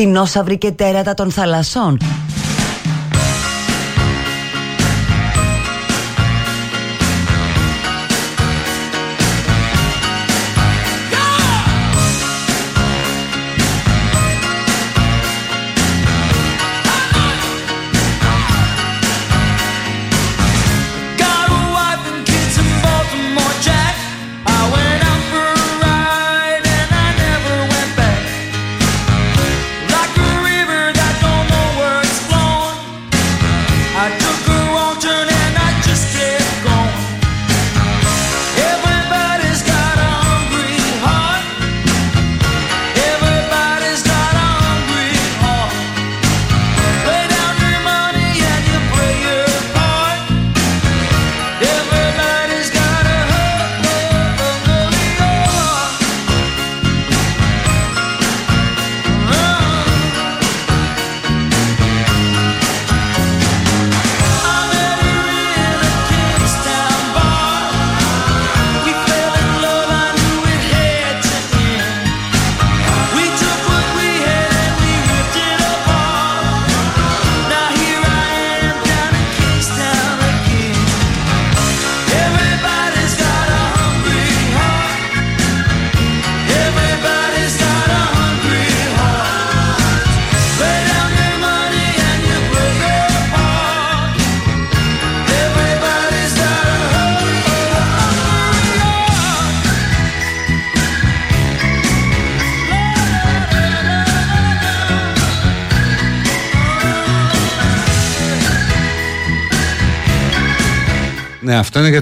δεινόσαυροι και τέρατα των θαλασσών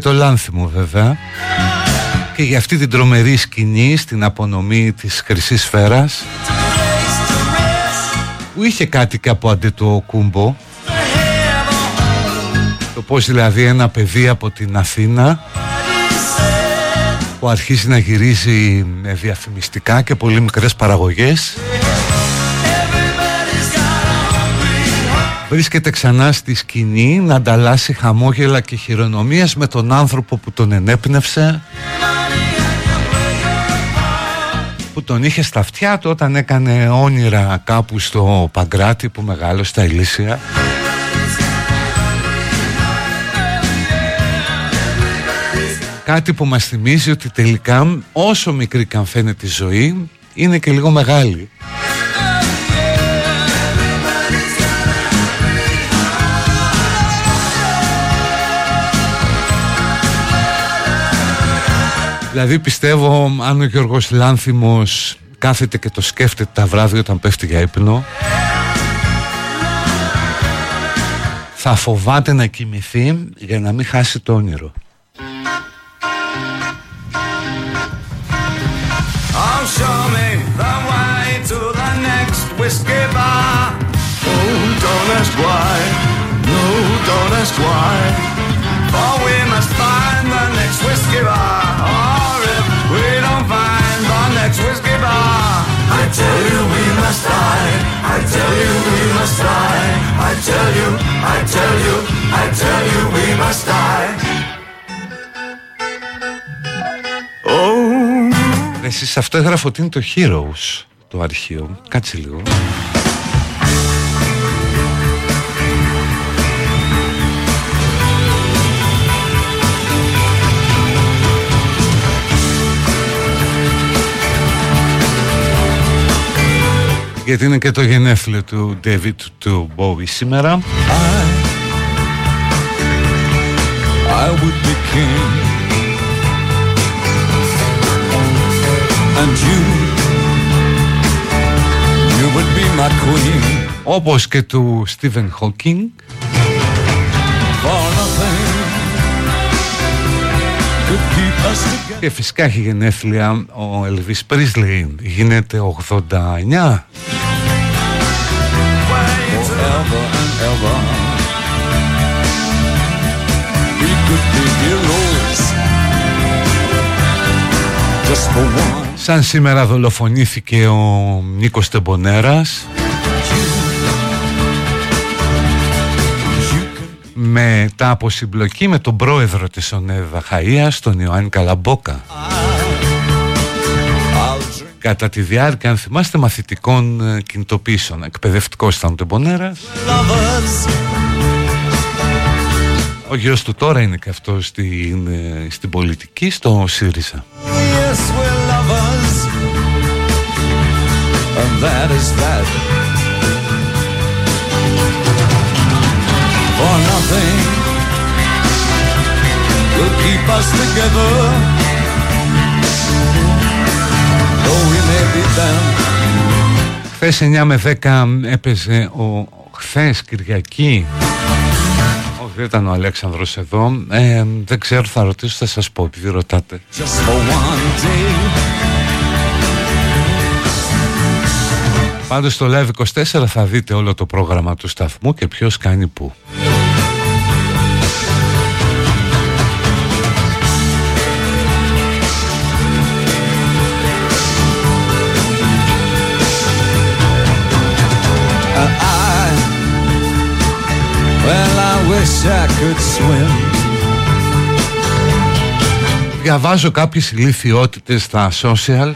για το λάνθιμο βέβαια. Και για αυτή την τρομερή σκηνή στην απονομή της χρυσής σφαίρας που είχε κάτι κάπου αντί το κούμπο το πως δηλαδή ένα παιδί από την Αθήνα που αρχίζει να γυρίζει με διαφημιστικά και πολύ μικρές παραγωγές βρίσκεται ξανά στη σκηνή να ανταλλάσσει χαμόγελα και χειρονομίες με τον άνθρωπο που τον ενέπνευσε που τον είχε στα αυτιά του όταν έκανε όνειρα κάπου στο Παγκράτη που μεγάλωσε στα Ηλίσια Κάτι που μας θυμίζει ότι τελικά όσο μικρή καν φαίνεται η ζωή είναι και λίγο μεγάλη Δηλαδή πιστεύω αν ο Γιώργος Λάνθιμος κάθεται και το σκέφτεται τα βράδια όταν πέφτει για ύπνο θα φοβάται να κοιμηθεί για να μην χάσει το όνειρο. tell Oh. Εσείς αυτό έγραφε ότι είναι το Heroes το αρχείο. Κάτσε λίγο. γιατί είναι και το γενέθλιο του David του Bowie σήμερα. I, would be king And you You would be my queen Όπως και του Stephen Hawking Και φυσικά έχει γενέθλια ο Elvis Presley Γίνεται 89 Σαν σήμερα δολοφονήθηκε ο Νίκος Τεμπονέρας μετά από συμπλοκή με τον πρόεδρο της ΟΝΕΔ Χαΐας, τον Ιωάννη Καλαμπόκα κατά τη διάρκεια, αν θυμάστε, μαθητικών ε, κινητοποιήσεων. Εκπαιδευτικός ήταν ο Τεμπονέρας. Ο γιος του τώρα είναι και αυτός στην, ε, στην πολιτική, στο ΣΥΡΙΖΑ. Yes, we're lovers. And that is that. For nothing will keep us together. Though we may be them. Χθες 9 με 10 έπαιζε ο χθες Κυριακή δεν ήταν ο Αλέξανδρος εδώ. Ε, Δεν ξέρω θα ρωτήσω θα σας πω επειδή ρωτάτε. Πάντως στο Live 24 θα δείτε όλο το πρόγραμμα του σταθμού και ποιος κάνει που Διαβάζω κάποιες ηλικιότητες στα social.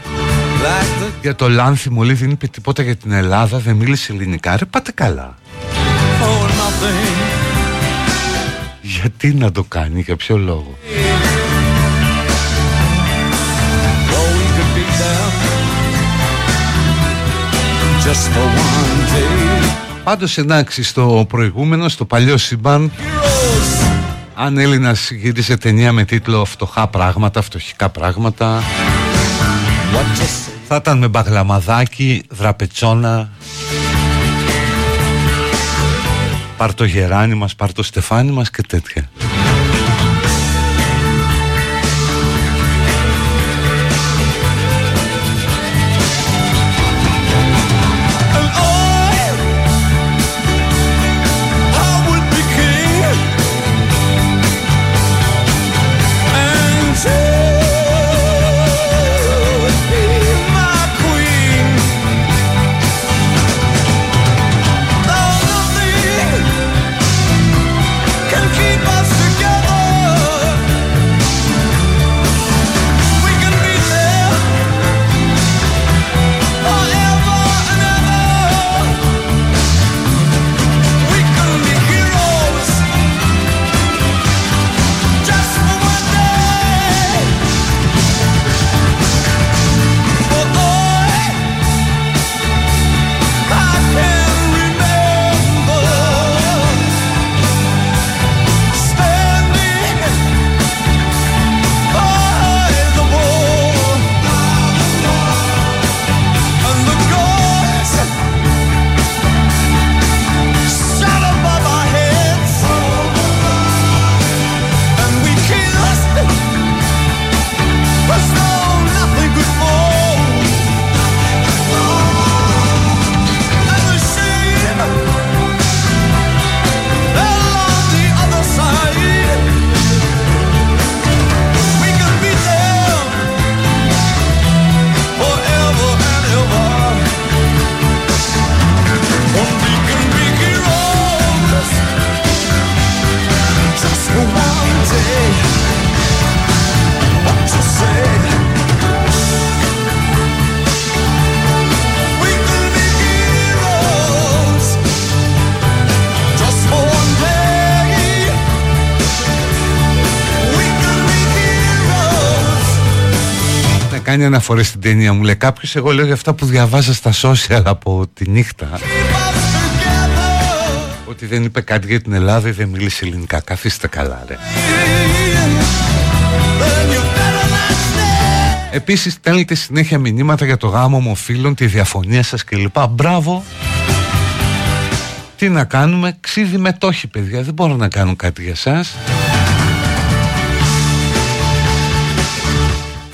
Για το λάνθι μου λέει δεν είπε τίποτα για την Ελλάδα δεν μίλησε ελληνικά. Ρε πάτε καλά. γιατί να το κάνει για ποιο λόγο; Just for one day Πάντως εντάξει στο προηγούμενο, στο παλιό σύμπαν Αν Έλληνας γύρισε ταινία με τίτλο Φτωχά πράγματα, φτωχικά πράγματα Θα ήταν με μπαγλαμαδάκι, δραπετσόνα Πάρ το γεράνι μας, πάρ το στεφάνι μας και τέτοια κάνει αναφορές στην ταινία μου λέει κάποιος εγώ λέω για αυτά που διαβάζα στα social από τη νύχτα ότι δεν είπε κάτι για την Ελλάδα ή δεν μίλησε ελληνικά καθίστε καλά ρε Επίσης στέλνετε συνέχεια μηνύματα για το γάμο ομοφύλων, τη διαφωνία σας κλπ. Μπράβο. Τι να κάνουμε, ξύδι μετόχι παιδιά, δεν μπορώ να κάνω κάτι για σας.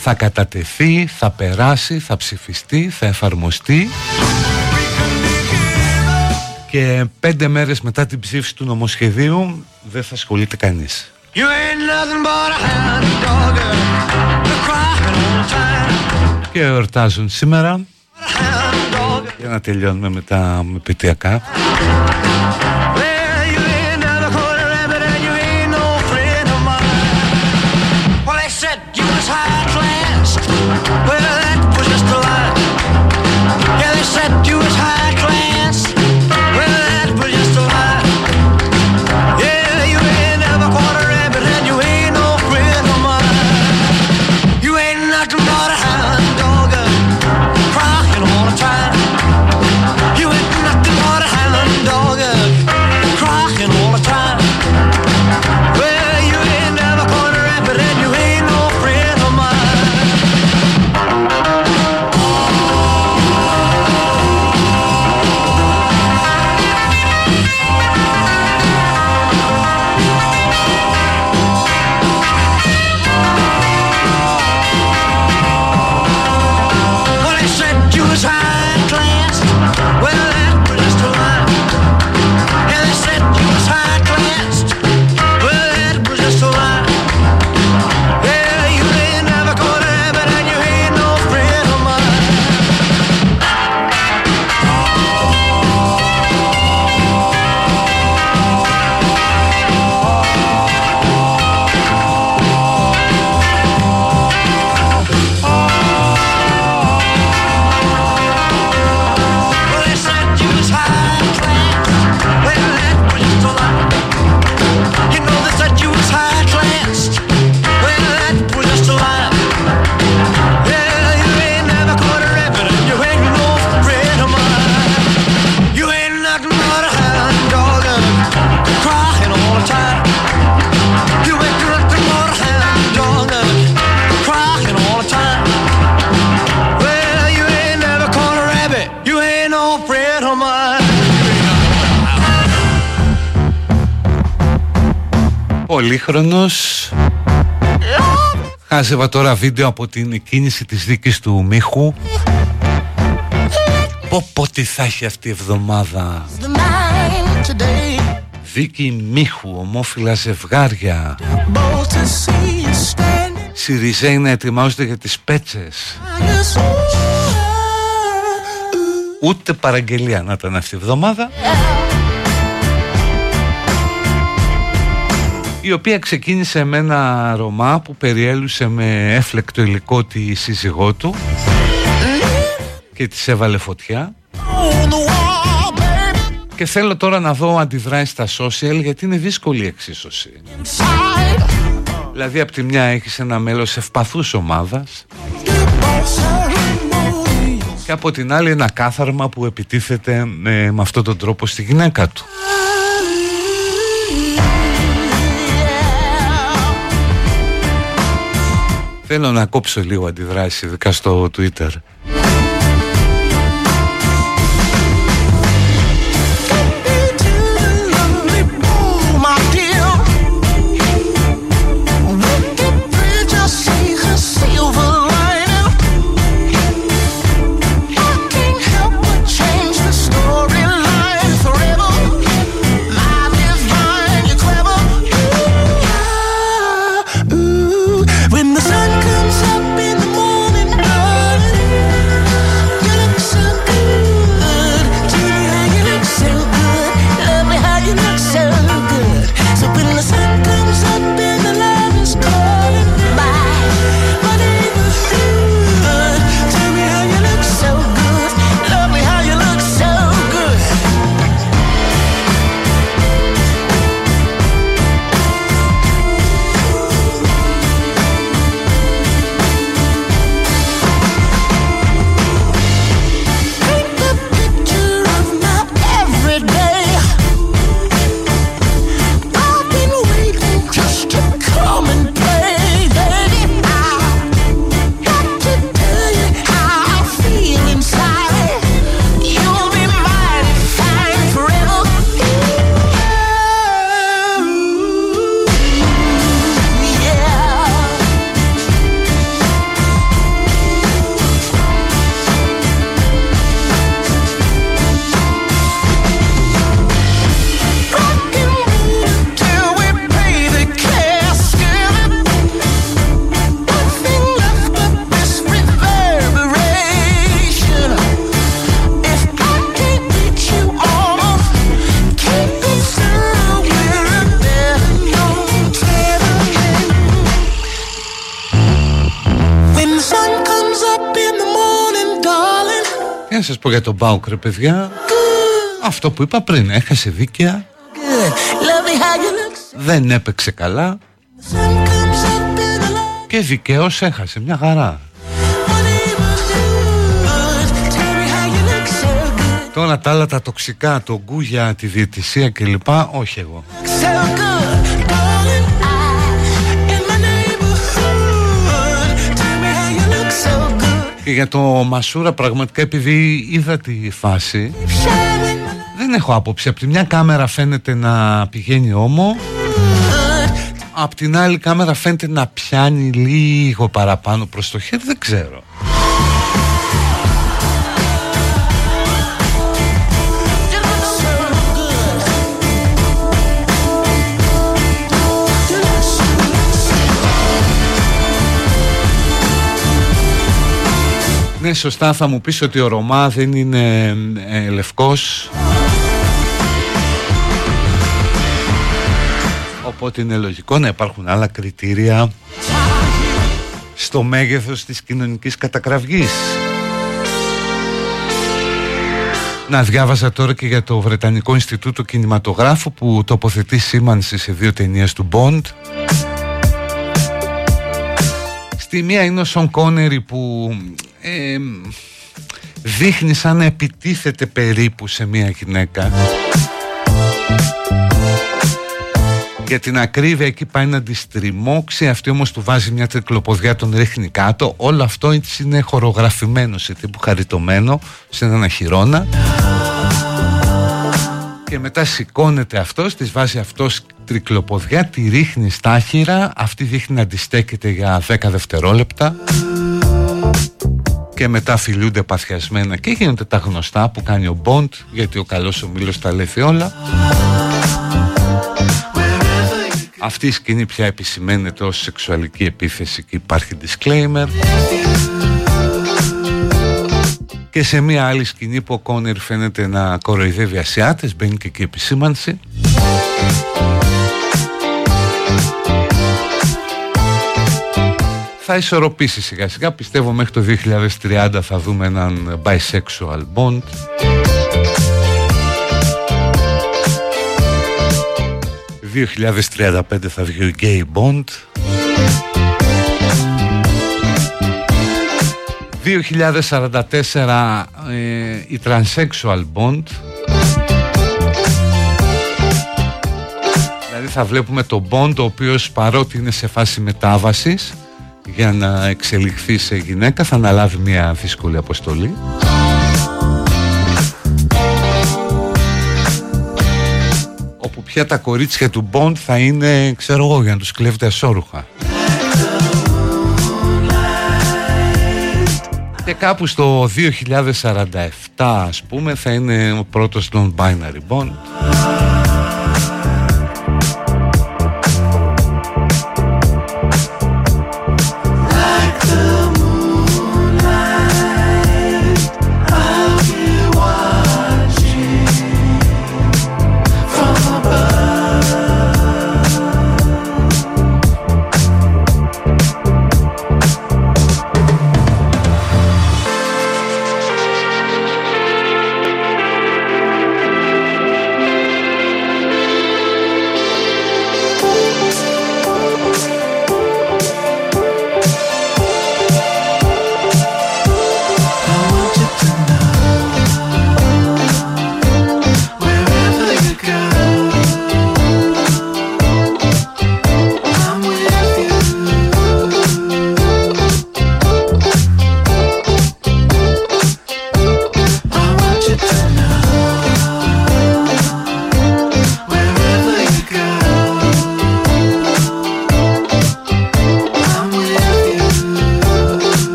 Θα κατατεθεί, θα περάσει, θα ψηφιστεί, θα εφαρμοστεί. Και πέντε μέρες μετά την ψήφιση του νομοσχεδίου δεν θα ασχολείται κανείς. Και εορτάζουν σήμερα. Για να τελειώνουμε μετά με πετειακά. Χάζευα τώρα βίντεο από την κίνηση της δίκης του Μίχου. Πω πω τι θα έχει αυτή η εβδομάδα. Δίκη Μίχου, ομόφυλα ζευγάρια. Σιριζέοι να ετοιμάζονται για τις πέτσες. Ούτε παραγγελία να ήταν αυτή η εβδομάδα η οποία ξεκίνησε με ένα Ρωμά που περιέλουσε με έφλεκτο υλικό τη σύζυγό του και της έβαλε φωτιά και θέλω τώρα να δω αντιδράσει στα social γιατί είναι δύσκολη η εξίσωση Δηλαδή από τη μια έχεις ένα μέλος ευπαθούς ομάδας και από την άλλη ένα κάθαρμα που επιτίθεται με, με αυτόν τον τρόπο στη γυναίκα του. Θέλω να κόψω λίγο αντιδράσεις, ειδικά στο Twitter. Πω για τον Μπάουκ ρε παιδιά Αυτό που είπα πριν Έχασε δίκαια Δεν έπαιξε καλά Και δικαίως έχασε μια χαρά Τώρα τα άλλα τα τοξικά, το γκούγια, τη διαιτησία κλπ. Όχι εγώ. Και για το Μασούρα πραγματικά επειδή είδα τη φάση Δεν έχω άποψη. Από τη μια κάμερα φαίνεται να πηγαίνει όμο Απ' την άλλη κάμερα φαίνεται να πιάνει λίγο παραπάνω προς το χέρι Δεν ξέρω Ναι, σωστά θα μου πεις ότι ο Ρωμά δεν είναι ε, λευκός Οπότε είναι λογικό να υπάρχουν άλλα κριτήρια στο μέγεθος της κοινωνικής κατακραυγής. Να διάβαζα τώρα και για το Βρετανικό Ινστιτούτο Κινηματογράφου που τοποθετεί σήμανση σε δύο ταινίες του Bond. Στη μία είναι ο Σον Κόνερι που ε, δείχνει σαν να επιτίθεται περίπου σε μια γυναίκα. Για την ακρίβεια εκεί πάει να τη στριμώξει. Αυτή όμως του βάζει μια τρικλοποδιά τον ρίχνει κάτω. Όλο αυτό είναι χορογραφημένο σε τύπου χαριτωμένο σε έναν χειρόνα και μετά σηκώνεται αυτός της βάζει αυτός τρικλοποδιά τη ρίχνει στα χείρα αυτή δείχνει να αντιστέκεται για 10 δευτερόλεπτα. Και μετά φιλούνται παθιασμένα και γίνονται τα γνωστά που κάνει ο Μποντ γιατί ο καλός ο Μήλος τα λέει όλα. Αυτή η σκηνή πια επισημαίνεται ως σεξουαλική επίθεση και υπάρχει disclaimer και σε μια άλλη σκηνή που ο Κόνερ φαίνεται να κοροϊδεύει Ασιάτες μπαίνει και εκεί επισήμανση. Θα ισορροπήσει σιγά σιγά. Πιστεύω μέχρι το 2030 θα δούμε έναν bisexual bond. 2035 θα βγει ο Gay Bond 2044 ε, η Transsexual Bond. Δηλαδή θα βλέπουμε τον Bond ο οποίος παρότι είναι σε φάση μετάβασης για να εξελιχθεί σε γυναίκα θα αναλάβει μια δύσκολη αποστολή. Όπου πια τα κορίτσια του Bond θα είναι ξέρω εγώ για να τους κλέβετε ασόρουχα και κάπου στο 2047 ας πούμε θα είναι ο πρώτος non-binary Bond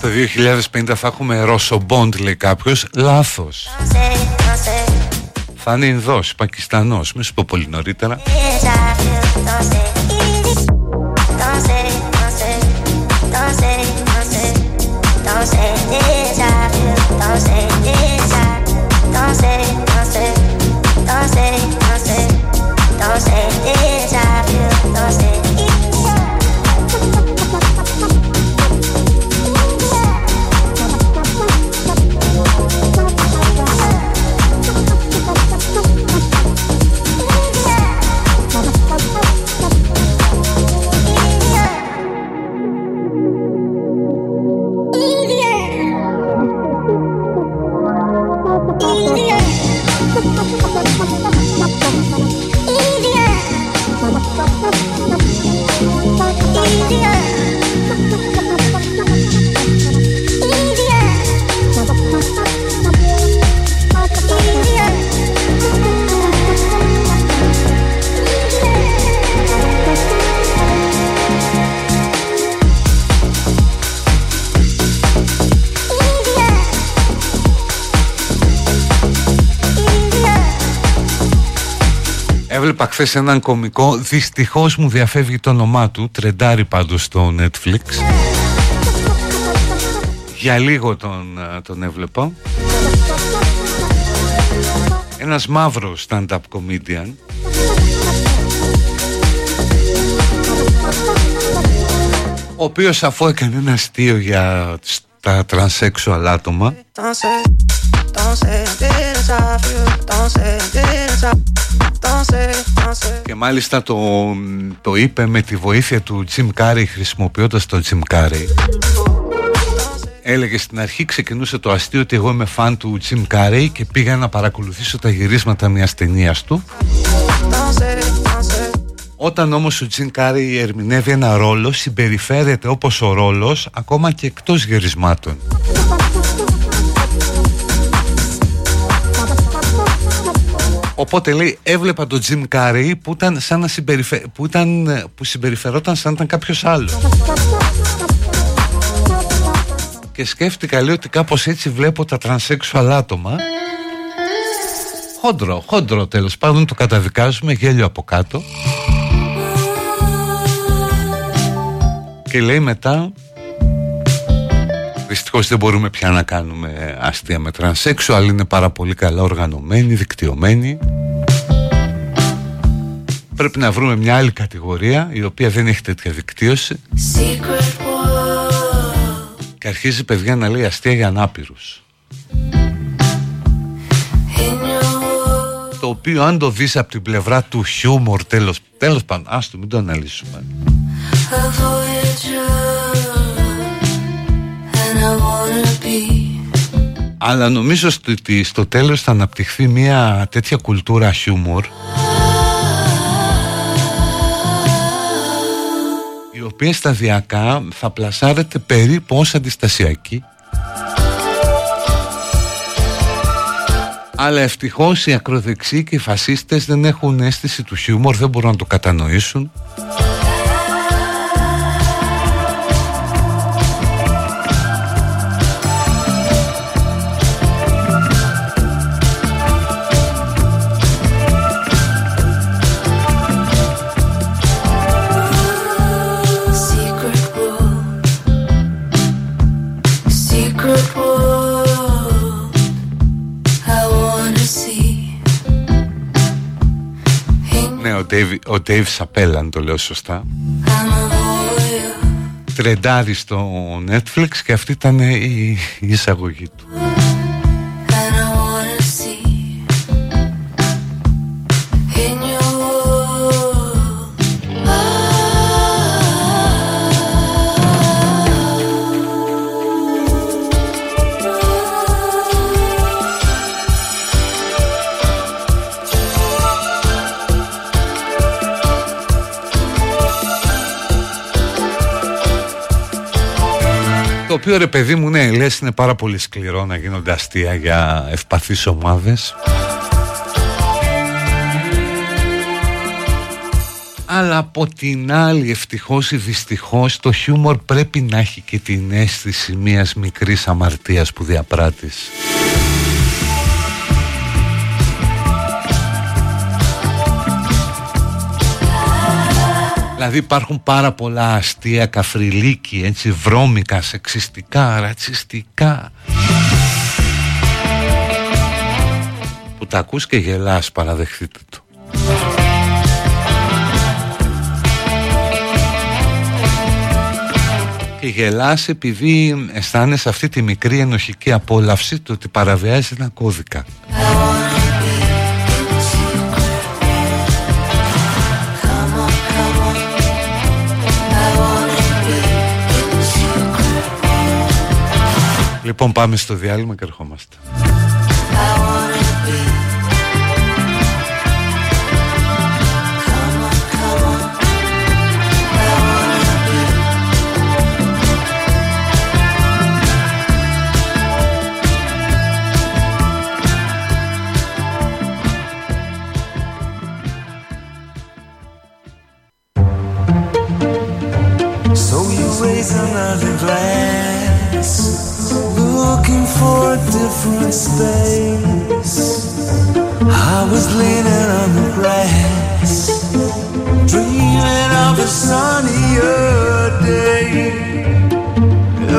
Το 2050 θα έχουμε Ρώσο Μποντ λέει κάποιος Λάθος Θα είναι Ινδός, Πακιστανός Μην σου πω πολύ νωρίτερα Don't say Έβλεπα χθες έναν κομικό, δυστυχώς μου διαφεύγει το όνομά του, τρεντάρει πάντως στο Netflix. Για λίγο τον, τον έβλεπα. Ένας μαύρος stand-up comedian. Ο οποίος αφού έκανε ένα αστείο για τα τρανσέξουαλ άτομα και μάλιστα το, το είπε με τη βοήθεια του Jim Carrey χρησιμοποιώντας το Jim Carrey Έλεγε στην αρχή ξεκινούσε το αστείο ότι εγώ είμαι φαν του Jim Carrey και πήγα να παρακολουθήσω τα γυρίσματα μιας ταινίας του όταν όμως ο Τζιμ Κάρεϊ ερμηνεύει ένα ρόλο συμπεριφέρεται όπως ο ρόλος ακόμα και εκτός γυρισμάτων. Οπότε λέει έβλεπα τον Τζιμ Κάρεϊ που ήταν σαν να συμπεριφε... που, ήταν... που συμπεριφερόταν σαν να ήταν κάποιος άλλος. Και σκέφτηκα λέει ότι κάπως έτσι βλέπω τα τρανσέξουαλ άτομα Χόντρο, χόντρο τέλος πάντων το καταδικάζουμε γέλιο από κάτω Και λέει μετά Δυστυχώς δεν μπορούμε πια να κάνουμε αστεία με τρανσέξουαλ Είναι πάρα πολύ καλά οργανωμένοι, δικτυωμένοι. Πρέπει να βρούμε μια άλλη κατηγορία Η οποία δεν έχει τέτοια δικτύωση. Και αρχίζει παιδιά να λέει αστεία για ανάπηρους. Το οποίο αν το δεις από την πλευρά του χιούμορ τέλος, τέλος πάντων Άστο μην το αναλύσουμε αλλά νομίζω ότι στο τέλος θα αναπτυχθεί μια τέτοια κουλτούρα χιούμορ η οποία σταδιακά θα πλασάρεται περίπου ως αντιστασιακή. Αλλά ευτυχώς οι ακροδεξιοί και οι φασίστες δεν έχουν αίσθηση του χιούμορ, δεν μπορούν να το κατανοήσουν ο Dave Chappelle αν το λέω σωστά. Τρεντάρει στο Netflix και αυτή ήταν η, η εισαγωγή του οποίο ρε παιδί μου, ναι, λες είναι πάρα πολύ σκληρό να γίνονται αστεία για ευπαθείς ομάδες. Αλλά από την άλλη ευτυχώς ή δυστυχώς το χιούμορ πρέπει να έχει και την αίσθηση μιας μικρής αμαρτίας που διαπράττεις. Δηλαδή υπάρχουν πάρα πολλά αστεία, καφριλίκη, έτσι βρώμικα, σεξιστικά, ρατσιστικά. Που τα ακούς και γελάς, παραδεχτείτε το. Και γελάς επειδή αισθάνεσαι αυτή τη μικρή ενοχική απόλαυση του ότι παραβιάζει ένα κώδικα. Λοιπόν πάμε στο διάλειμμα και ερχόμαστε. So you raise another glass, looking for a different space. I was leaning on the grass, dreaming of a sunnier day.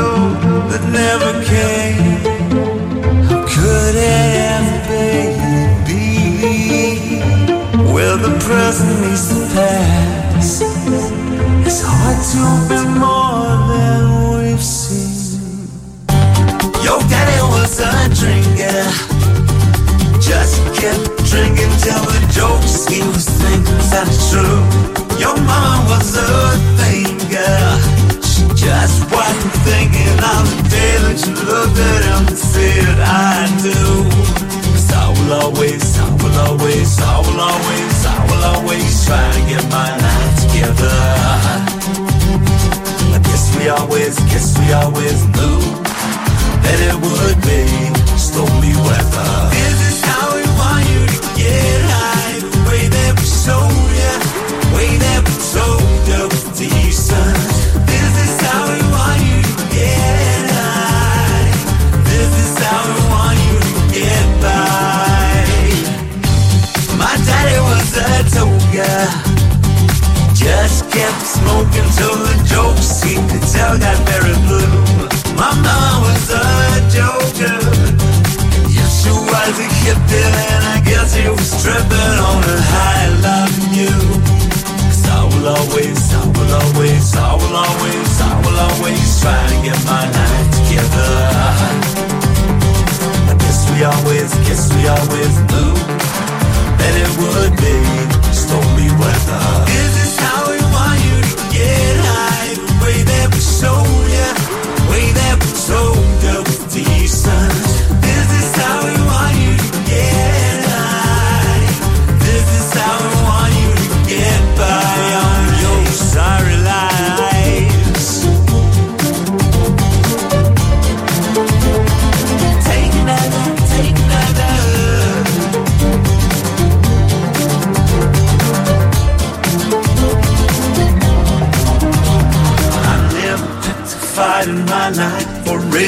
Oh, that never came. Could it ever be? Well, the present needs to pass. It's hard to be more than. Kept drinking till the jokes he was thinking sounded true. Your mama was a thinker, she just wasn't thinking of the day that you looked at him and said, I do. I will always, I will always, I will always, I will always try to get my life together. I guess we always, guess we always knew that it would be stormy weather. Smoking till the jokes he could tell got very blue. My mom was a joker. Yes, she was a hippie, and I guess he was tripping on a high loving you. Cause I will always, I will always, I will always, I will always try to get my life together. I guess we always, guess we always knew that it would be stormy weather. Zo'n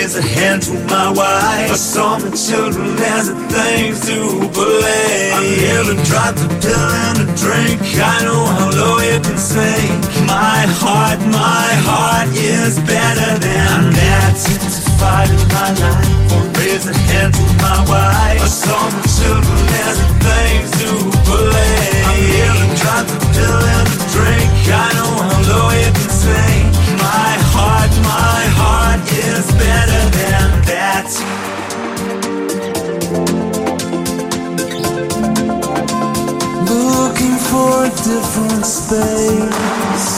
raise a hand to my wife. I saw my children as the things to believe. I never dropped a pill and a drink. I know how low you can sink. My heart, my heart is better than that. Picked a fight in my life or raise a hand to my wife. I saw my children as the things to believe. I never dropped a pill and a drink. I know how low you can sink. My heart, my heart is better that. Looking for a different space.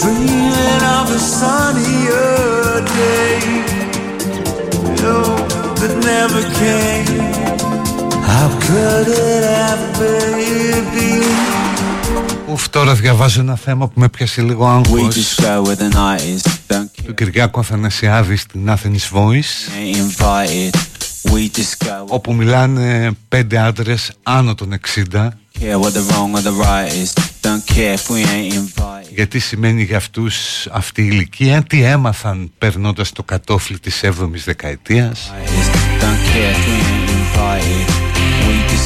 Dreaming of a sunnier day. Oh, that never came. How could it have, baby? Ουφ, τώρα διαβάζω ένα θέμα που με πιάσε λίγο We άγχος just go where the night is. Don't care, του Κυριάκου Αθανασιάδη στην Athens Voice ain't invited. We just go. όπου μιλάνε πέντε άντρες άνω των 60 Care what the wrong or the right is. Don't care if we ain't invited. γιατί σημαίνει για αυτούς αυτή η ηλικία τι έμαθαν περνώντας το κατόφλι της 7ης δεκαετίας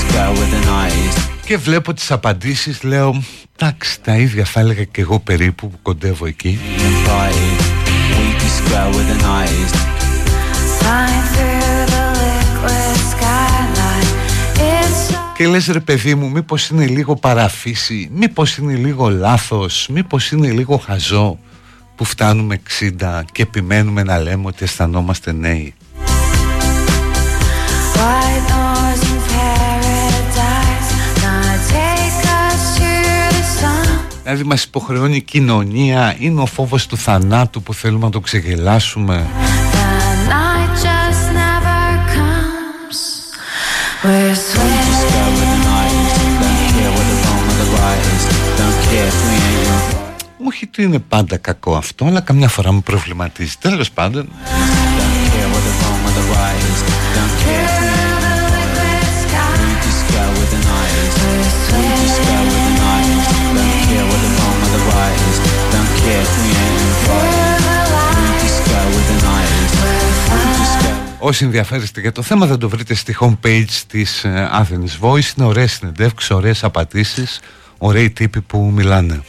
Don't care if we ain't invited. We just go where the night is. και βλέπω τις απαντήσεις λέω εντάξει τα ίδια θα έλεγα και εγώ περίπου που κοντεύω εκεί Invited. We just go where the night is. Flying through the liquid skyline. It's so και λες ρε παιδί μου μήπως είναι λίγο παραφύση μήπως είναι λίγο λάθος μήπως είναι λίγο χαζό που φτάνουμε 60 και επιμένουμε να λέμε ότι αισθανόμαστε νέοι Δηλαδή μας υποχρεώνει η κοινωνία Είναι ο φόβος του θανάτου που θέλουμε να το ξεγελάσουμε The night just never comes. We're Just go where the night is. Don't care what the wrong or the right is. Don't care if we ain't invited. Μου όχι ότι είναι πάντα κακό αυτό Αλλά καμιά φορά μου προβληματίζει Τέλος πάντων Όσοι ενδιαφέρεστε για το θέμα θα το βρείτε στη homepage της ε, Athens Voice. Είναι ωραίες συνεντεύξεις, ωραίες απαντήσεις Ωραίοι τύποι που μιλάνε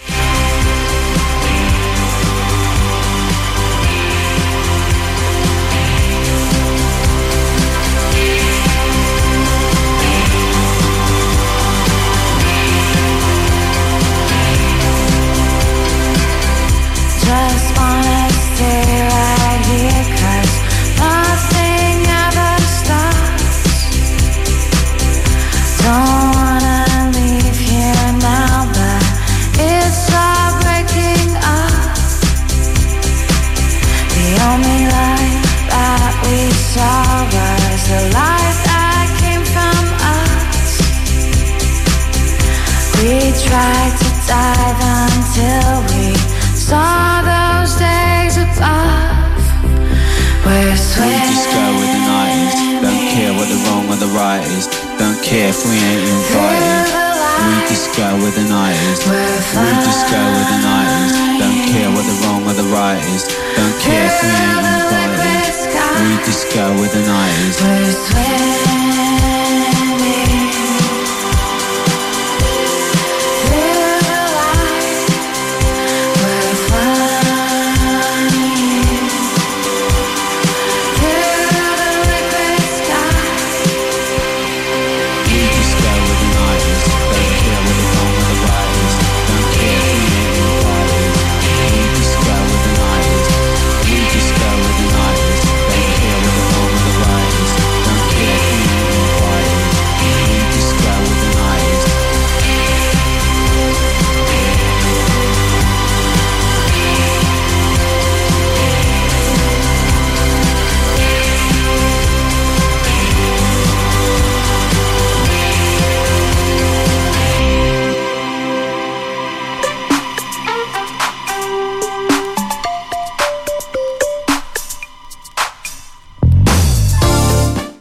care if we ain't invited. We just go where the night is. We just go where the night is. Don't care what the wrong or the right is. Don't care if we ain't invited. We just go where the night is.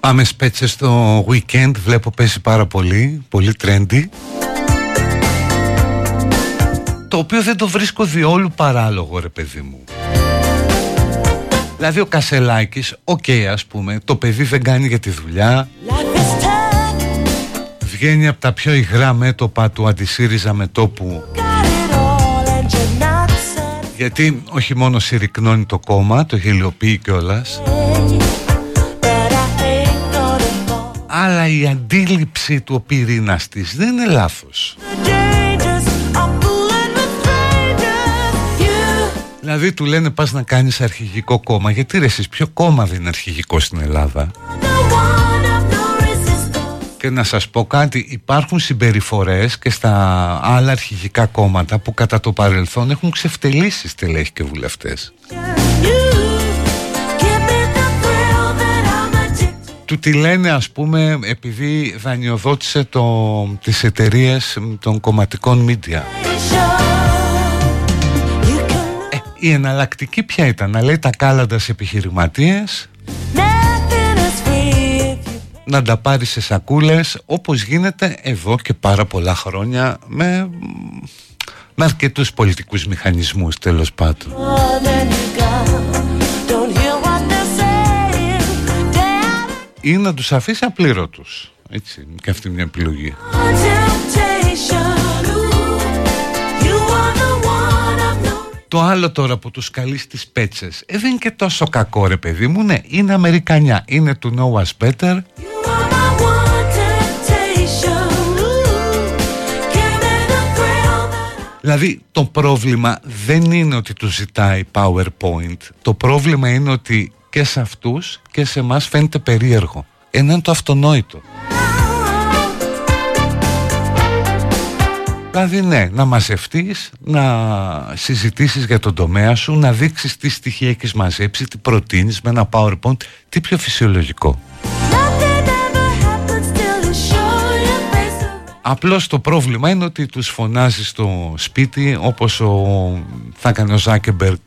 Πάμε Σπέτσες στο weekend, βλέπω παίζει πάρα πολύ, πολύ trendy. Το οποίο δεν το βρίσκω διόλου παράλογο ρε παιδί μου. Δηλαδή ο Κασελάκης, οκ ας πούμε, το παιδί δεν κάνει για τη δουλειά. Βγαίνει από τα πιο υγρά μέτωπα του αντιΣΥΡΙΖΑ μετώπου γιατί όχι μόνο συρρικνώνει το κόμμα, το γελιοποιεί κιόλας αλλά η αντίληψη του ο πυρήνας της δεν είναι λάθος. Δηλαδή του λένε πας να κάνεις αρχηγικό κόμμα Γιατί ρε εσείς ποιο κόμμα δεν είναι αρχηγικό στην Ελλάδα; Και να σας πω κάτι Υπάρχουν συμπεριφορές και στα άλλα αρχηγικά κόμματα Που κατά το παρελθόν έχουν ξεφτελίσει στελέχη και βουλευτές Του τη λένε ας πούμε επειδή δανειοδότησε το, τις εταιρείες των κομματικών μίντια ε, Η εναλλακτική ποια ήταν να λέει τα κάλαντας σε επιχειρηματίες να τα πάρει σε σακούλες όπως γίνεται εδώ και πάρα πολλά χρόνια με, με αρκετούς πολιτικούς μηχανισμούς τέλος πάντων ή να τους αφήσει απλήρωτους έτσι και αυτή μια επιλογή. Το άλλο τώρα που τους καλεί στις πέτσες. Ε, δεν είναι και τόσο κακό ρε παιδί μου ναι είναι Αμερικανιά. Είναι του know us better. Δηλαδή το πρόβλημα δεν είναι ότι τους ζητάει PowerPoint. Το πρόβλημα είναι ότι και σε αυτούς και σε μας φαίνεται περίεργο. Ενώ είναι το αυτονόητο. Δηλαδή ναι, να μαζευτείς, να συζητήσεις για τον τομέα σου, να δείξεις τι στοιχεία έχεις μαζέψει, τι προτείνεις με ένα PowerPoint, τι πιο φυσιολογικό. Απλώς το πρόβλημα είναι ότι τους φωνάζεις στο σπίτι όπως ο, θα έκανε ο Ζάκερμπεργκ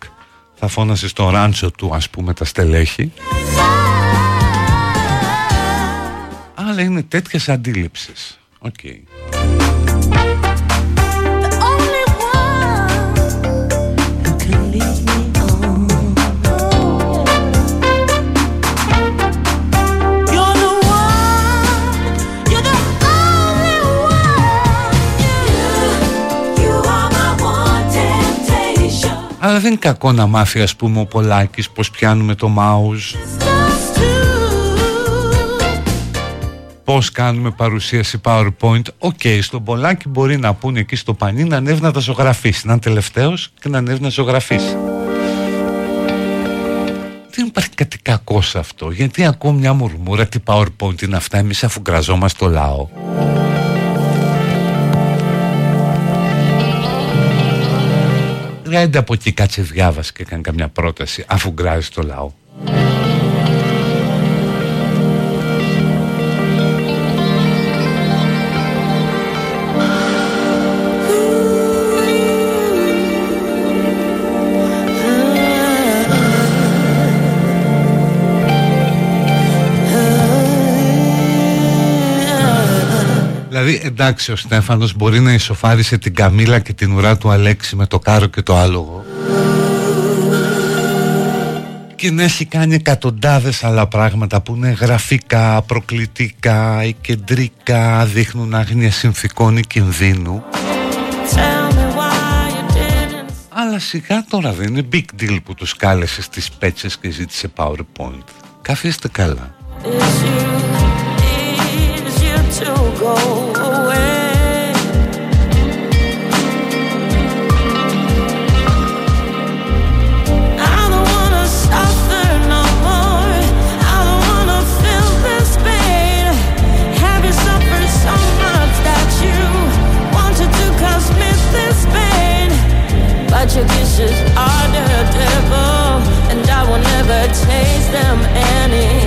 θα φώναζε στο ράντσο του ας πούμε τα στελέχη. Αλλά είναι τέτοιες αντιλήψεις. Οκ Αλλά δεν είναι κακό να μάθει ας πούμε ο Πολάκης πώς πιάνουμε το mouse. Πώς κάνουμε παρουσίαση PowerPoint. OK, στον Πολάκη μπορεί να πούνε εκεί στο πανί να ανέβει να τα ζωγραφίσει. Να είναι τελευταίος και να ανέβει να ζωγραφίσει. Δεν υπάρχει κάτι κακό σε αυτό. Γιατί ακούω μια μουρμούρα τι PowerPoint είναι αυτά. Εμείς αφουγκραζόμαστε το λαό Ρέντε από εκεί κάτσε διάβασε και έκανε καμιά πρόταση αφού γκράζει το λαό. Εντάξει ο Στέφανος μπορεί να ισοφάρισε την Καμίλα και την ουρά του Αλέξη με το κάρο και το άλογο και να έχει κάνει εκατοντάδες άλλα πράγματα που είναι γραφικά, προκλητικά ή κεντρικά, δείχνουν άγνοια συνθήκων ή κινδύνου. Αλλά σιγά τώρα δεν είναι big deal που τους κάλεσες στις πέτσες και ζήτησε PowerPoint. Καθίστε καλά. to go away. I don't wanna suffer no more. I don't wanna feel this pain. Have you suffered so much that you wanted to me this pain? But your kisses are the devil, and I will never taste them any.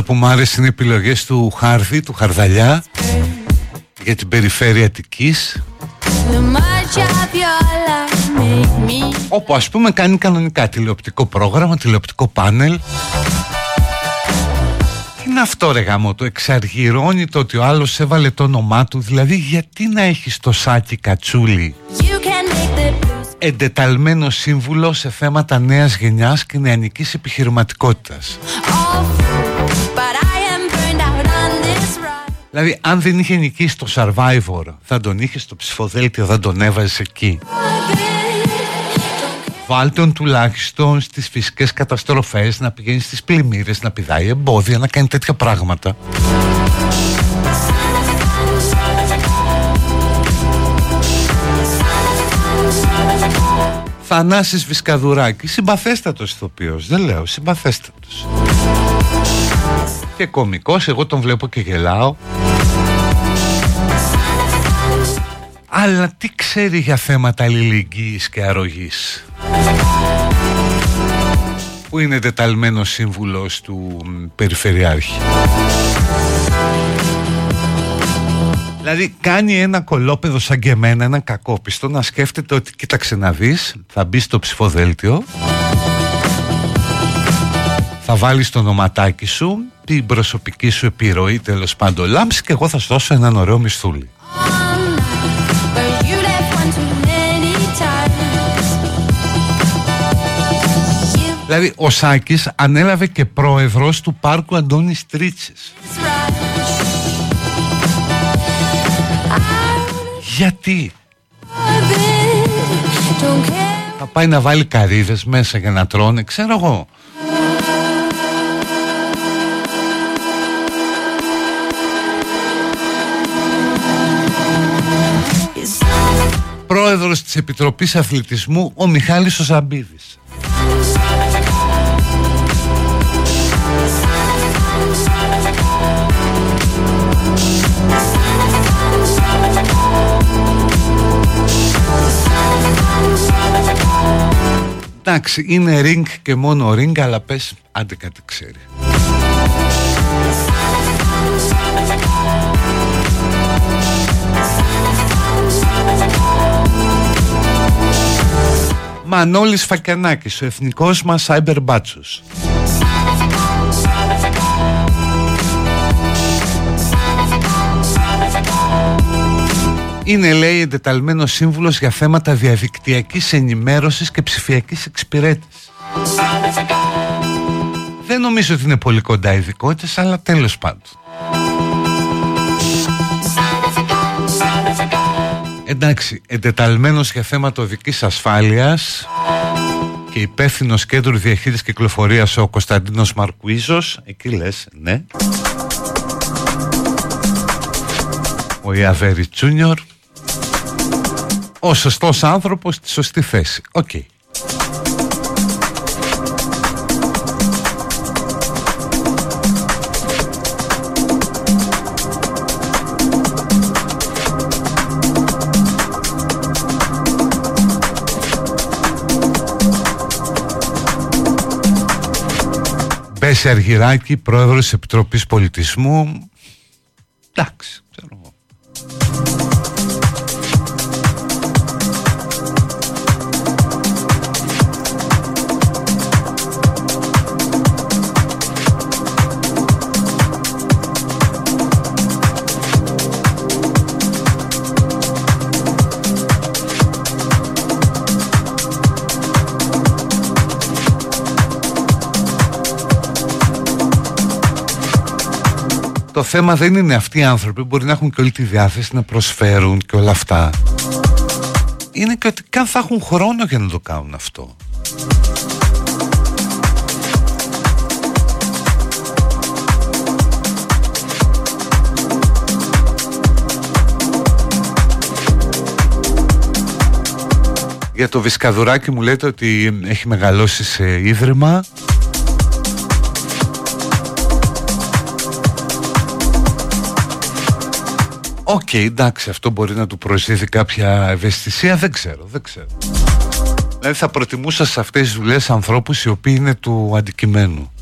Άλλο που μου άρεσε είναι οι επιλογές του Χάρδη, του Χαρδαλιά για την περιφέρεια Αττικής. The much of your life make me όπου ας πούμε κάνει κανονικά τηλεοπτικό πρόγραμμα, τηλεοπτικό πάνελ. Τι είναι αυτό ρε γάμο, το εξαργυρώνει το ότι ο άλλος έβαλε το όνομά του Δηλαδή γιατί να έχεις το σάκι κατσούλι You can make the blues εντεταλμένος σύμβουλος σε θέματα νέας γενιάς και νεανικής επιχειρηματικότητας. all Δηλαδή αν δεν είχε νικήσει το Survivor θα τον είχες στο ψηφοδέλτιο, θα τον έβαζες εκεί. Βάλτε τον τουλάχιστον στις φυσικές καταστροφές να πηγαίνει στις πλημμύρες, να πηδάει εμπόδια, να κάνει τέτοια πράγματα. Θανάσης Βισκαδουράκη, συμπαθέστατος ηθοποιός, δεν λέω, συμπαθέστατος. Και κωμικός, εγώ τον βλέπω και γελάω Αλλά τι ξέρει για θέματα αλληλεγγύης και αρρωγής; Που είναι τεταλμένος σύμβουλος του μ, Περιφερειάρχη Δηλαδή κάνει ένα κολόπεδο σαν και εμένα, ένα κακόπιστο να σκέφτεται ότι κοίταξε να δεις, θα μπει στο ψηφοδέλτιο θα βάλεις το ονοματάκι σου, την προσωπική σου επιρροή τέλος πάντων λάμψη και εγώ θα σου δώσω έναν ωραίο μισθούλι. Δηλαδή ο Σάκης ανέλαβε και πρόεδρος του πάρκου Αντώνης Τρίτσης. rush. Γιατί; I've been, don't care. θα πάει να βάλει καρύδες μέσα για να τρώνε, ξέρω εγώ. It's Πρόεδρος της Επιτροπής Αθλητισμού ο Μιχάλης ο Εντάξει, είναι ring και μόνο ring, αλλά πες άντε κάτι ξέρει. Μανώλης Φακιανάκης, ο εθνικός μας cyber μπάτσος. Είναι λέει εντεταλμένος σύμβουλος για θέματα διαδικτυακής ενημέρωσης και ψηφιακής εξυπηρέτησης. Δεν νομίζω ότι είναι πολύ κοντά ειδικότητες, αλλά τέλος πάντων. Εντάξει, εντεταλμένος για θέματα οδικής ασφάλειας και υπεύθυνος κέντρου διαχείρισης κυκλοφορίας ο Κωνσταντίνος Μαρκουίζος, εκεί λες, ναι. Ο Ιαβέρης Τζούνιορ, ο σωστός άνθρωπος στη σωστή θέση. Οκ. Μπέση Αργυράκη, πρόεδρος της Επιτροπής Πολιτισμού. Εντάξει, ξέρω Το θέμα δεν είναι αυτοί οι άνθρωποι μπορεί να έχουν και όλη τη διάθεση να προσφέρουν και όλα αυτά. Είναι και ότι καν θα έχουν χρόνο για να το κάνουν αυτό. Για το Βισκαδουράκι μου λέτε ότι έχει μεγαλώσει σε ίδρυμα Οκ, εντάξει, αυτό μπορεί να του προσδίδει κάποια ευαισθησία, δεν ξέρω, δεν ξέρω. Δηλαδή θα προτιμούσα σε αυτές τις δουλειές ανθρώπους οι οποίοι είναι του αντικειμένου.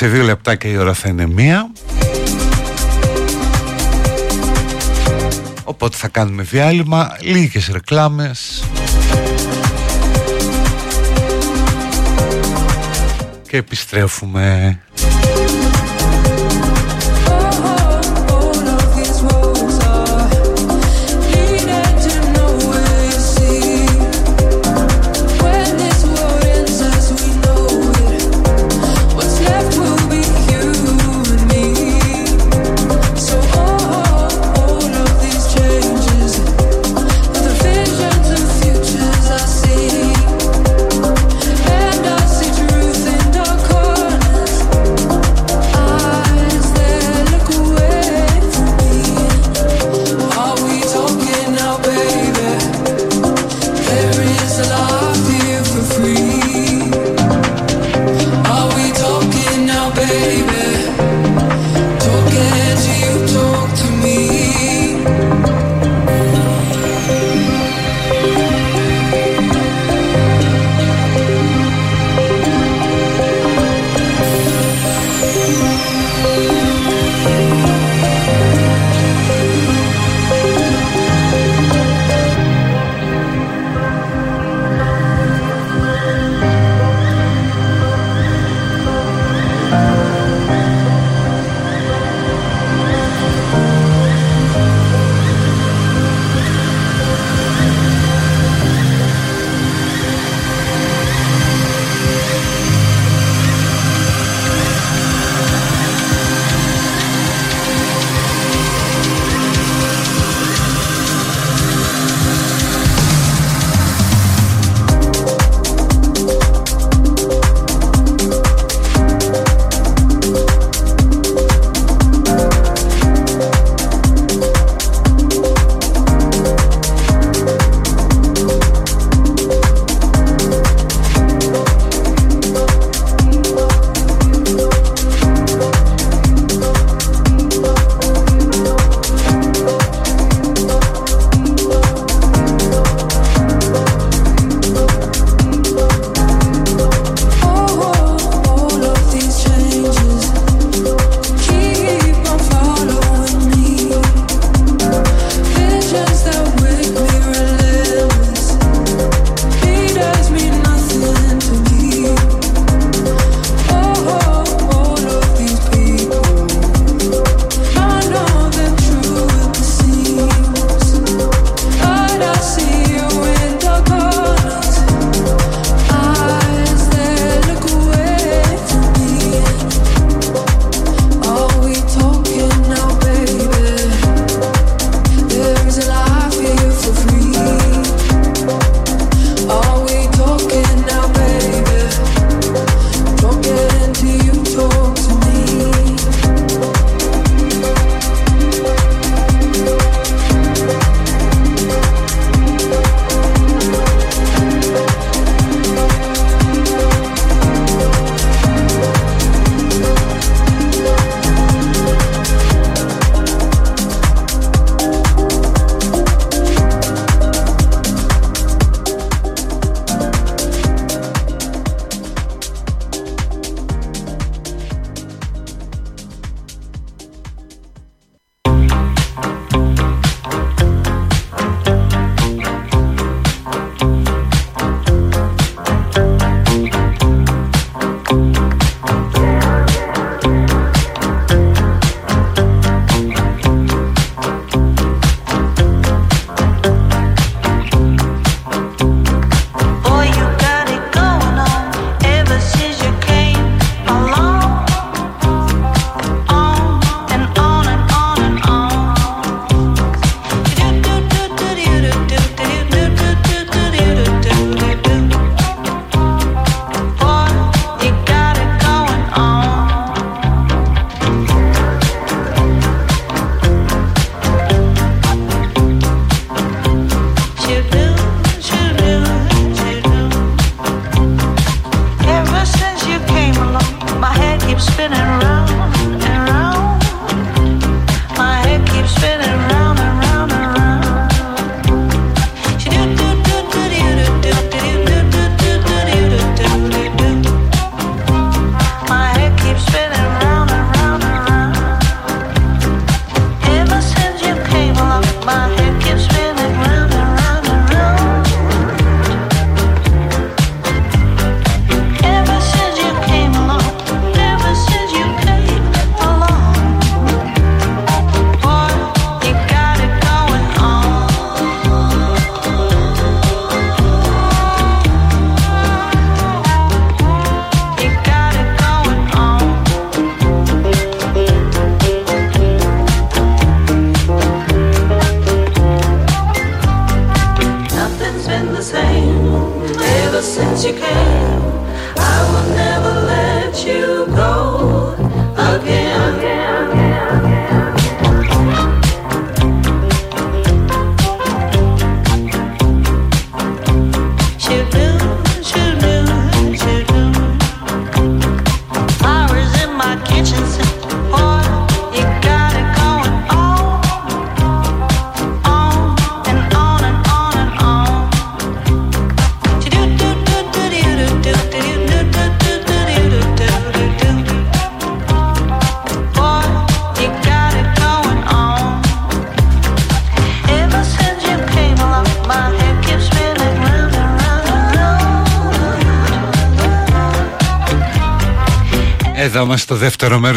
Σε δύο λεπτά και η ώρα θα είναι μία. Οπότε θα κάνουμε διάλειμμα, λίγες ρεκλάμες. Και επιστρέφουμε.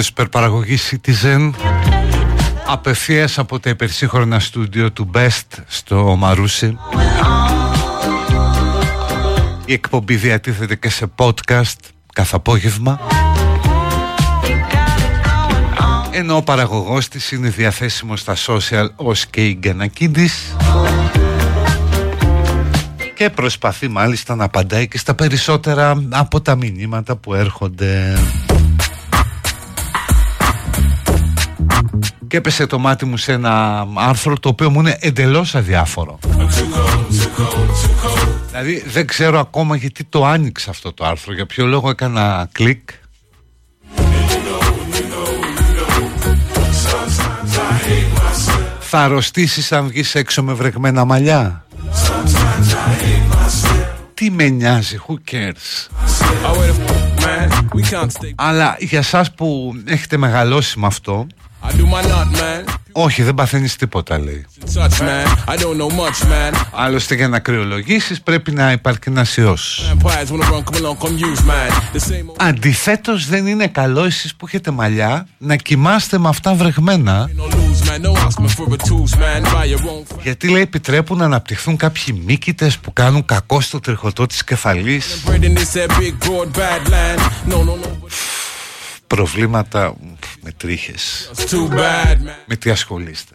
Της υπερπαραγωγής Citizen. Απευθείας από τα υπερσύγχρονα στούντιο του Best στο Μαρούσι. Η εκπομπή διατίθεται και σε podcast κάθε απόγευμα. Ενώ ο παραγωγός της είναι διαθέσιμος στα social ως και η Γκανακίδης. Και προσπαθεί μάλιστα να απαντάει και στα περισσότερα από τα μηνύματα που έρχονται. Και έπεσε το μάτι μου σε ένα άρθρο το οποίο μου είναι εντελώς αδιάφορο. Δηλαδή δεν ξέρω ακόμα γιατί το άνοιξα αυτό το άρθρο, για ποιο λόγο έκανα κλικ. Θα αρρωστήσεις αν βγεις έξω με βρεγμένα μαλλιά. Τι με νοιάζει, who cares; Αλλά για σας που έχετε μεγαλώσει με αυτό όχι, δεν παθαίνεις τίποτα, λέει. Άλλωστε, για να κρυολογήσεις πρέπει να υπάρχει ένας ιός. Αντιθέτως, δεν είναι καλό εσείς που έχετε μαλλιά να κοιμάστε με αυτά βρεγμένα. Γιατί λέει επιτρέπουν να αναπτυχθούν κάποιοι μήκητε που κάνουν κακό στο τριχωτό της κεφαλής. Προβλήματα με τρίχες Με τι ασχολείστε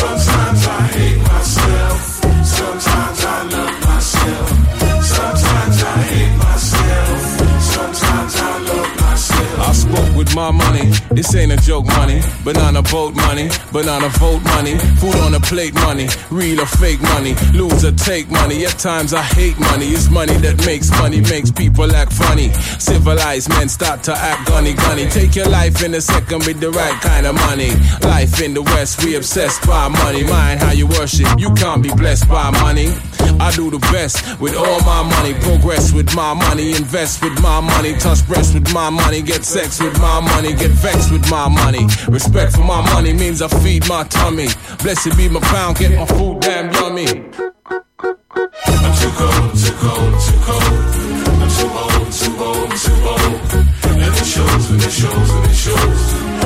Sometimes I hate myself Sometimes with my money. This ain't a joke money. Banana boat money. Banana vote money. Food on a plate money. Real or fake money. Lose or take money. At times I hate money. It's money that makes money Makes people act funny. Civilized men start to act gunny gunny. Take your life in a second with the right kind of money. Life in the west we obsessed by money. Mind how you worship You can't be blessed by money. I do the best with all my money. Progress with my money. Invest with my money. Touch breast with my money. Get sex with my money Get vexed with my money. Respect for my money means I feed my tummy. Blessed be my pound Get my food damn yummy. I'm too cold, too cold, too cold. I'm too old, too old, too old. And it shows, and it shows, and it shows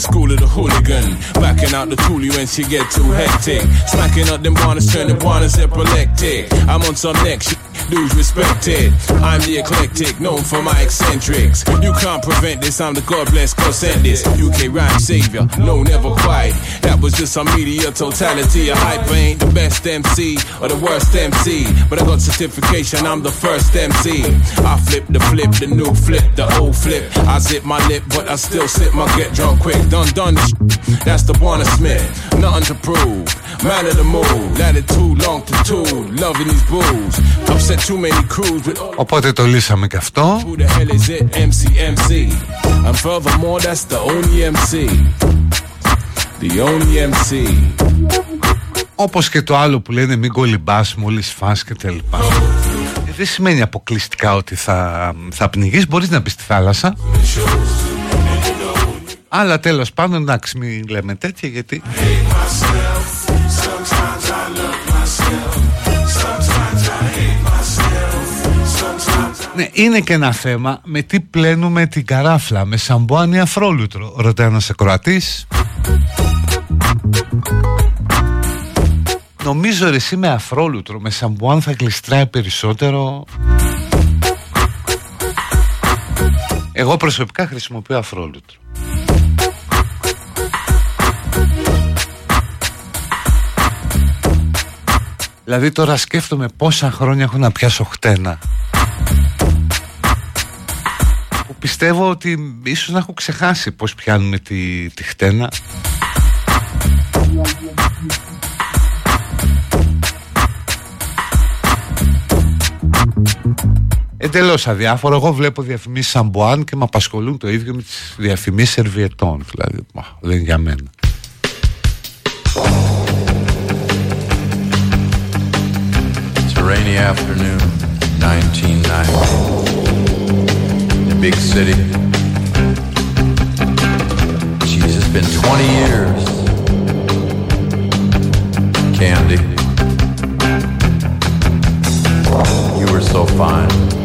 school of the hooligan. Backing out the toolie when she get too hectic. Smacking up them bonnets, turning bonnets epileptic. I'm on some next shit. Dudes respected. I'm the eclectic, known for my eccentrics. You can't prevent this, I'm the God bless, God sent this. UK rhyme savior, no, never quite. That was just some media totality. A hype ain't the best MC or the worst MC. But I got certification, I'm the first MC. I flip the flip, the new flip, the old flip. I zip my lip, but I still sip my get drunk quick. Done, done. That's the Warner Smith. Nothing to prove. Man of the move, let it too long to tool. Loving these bulls. Upset too many crews with all. Οπότε το λύσαμε και αυτό. Who the hell is it? MC, MC. And furthermore, that's the only MC. The only MC. Όπως και το άλλο που λένε μην κολυμπάς μόλις φας και τα λοιπά. Ε, δεν σημαίνει αποκλειστικά ότι θα, θα πνιγείς, μπορείς να μπεις στη θάλασσα. Αλλά τέλος πάντων, εντάξει, μην λέμε τέτοια γιατί Ναι, είναι και ένα θέμα με τι πλένουμε την καράφλα, με σαμπουάν ή αφρόλουτρο. Ρωτάει ένας ακροατής. Νομίζω ρε εσύ με αφρόλουτρο, με σαμπουάν θα γλιστράει περισσότερο. Εγώ προσωπικά χρησιμοποιώ αφρόλουτρο. Δηλαδή τώρα σκέφτομαι πόσα χρόνια έχω να πιάσω χτένα πιστεύω ότι ίσως να έχω ξεχάσει πως πιάνουμε τη, τη χτένα Εντελώς αδιάφορο. Εγώ βλέπω διαφημίσεις Σαμπουάν και με απασχολούν το ίδιο με τις διαφημίσεις Σερβιετών. Δηλαδή, μα, δεν είναι για μένα. rainy afternoon, 1990. Big city. Jeez, it's been 20 years. Candy. You were so fine.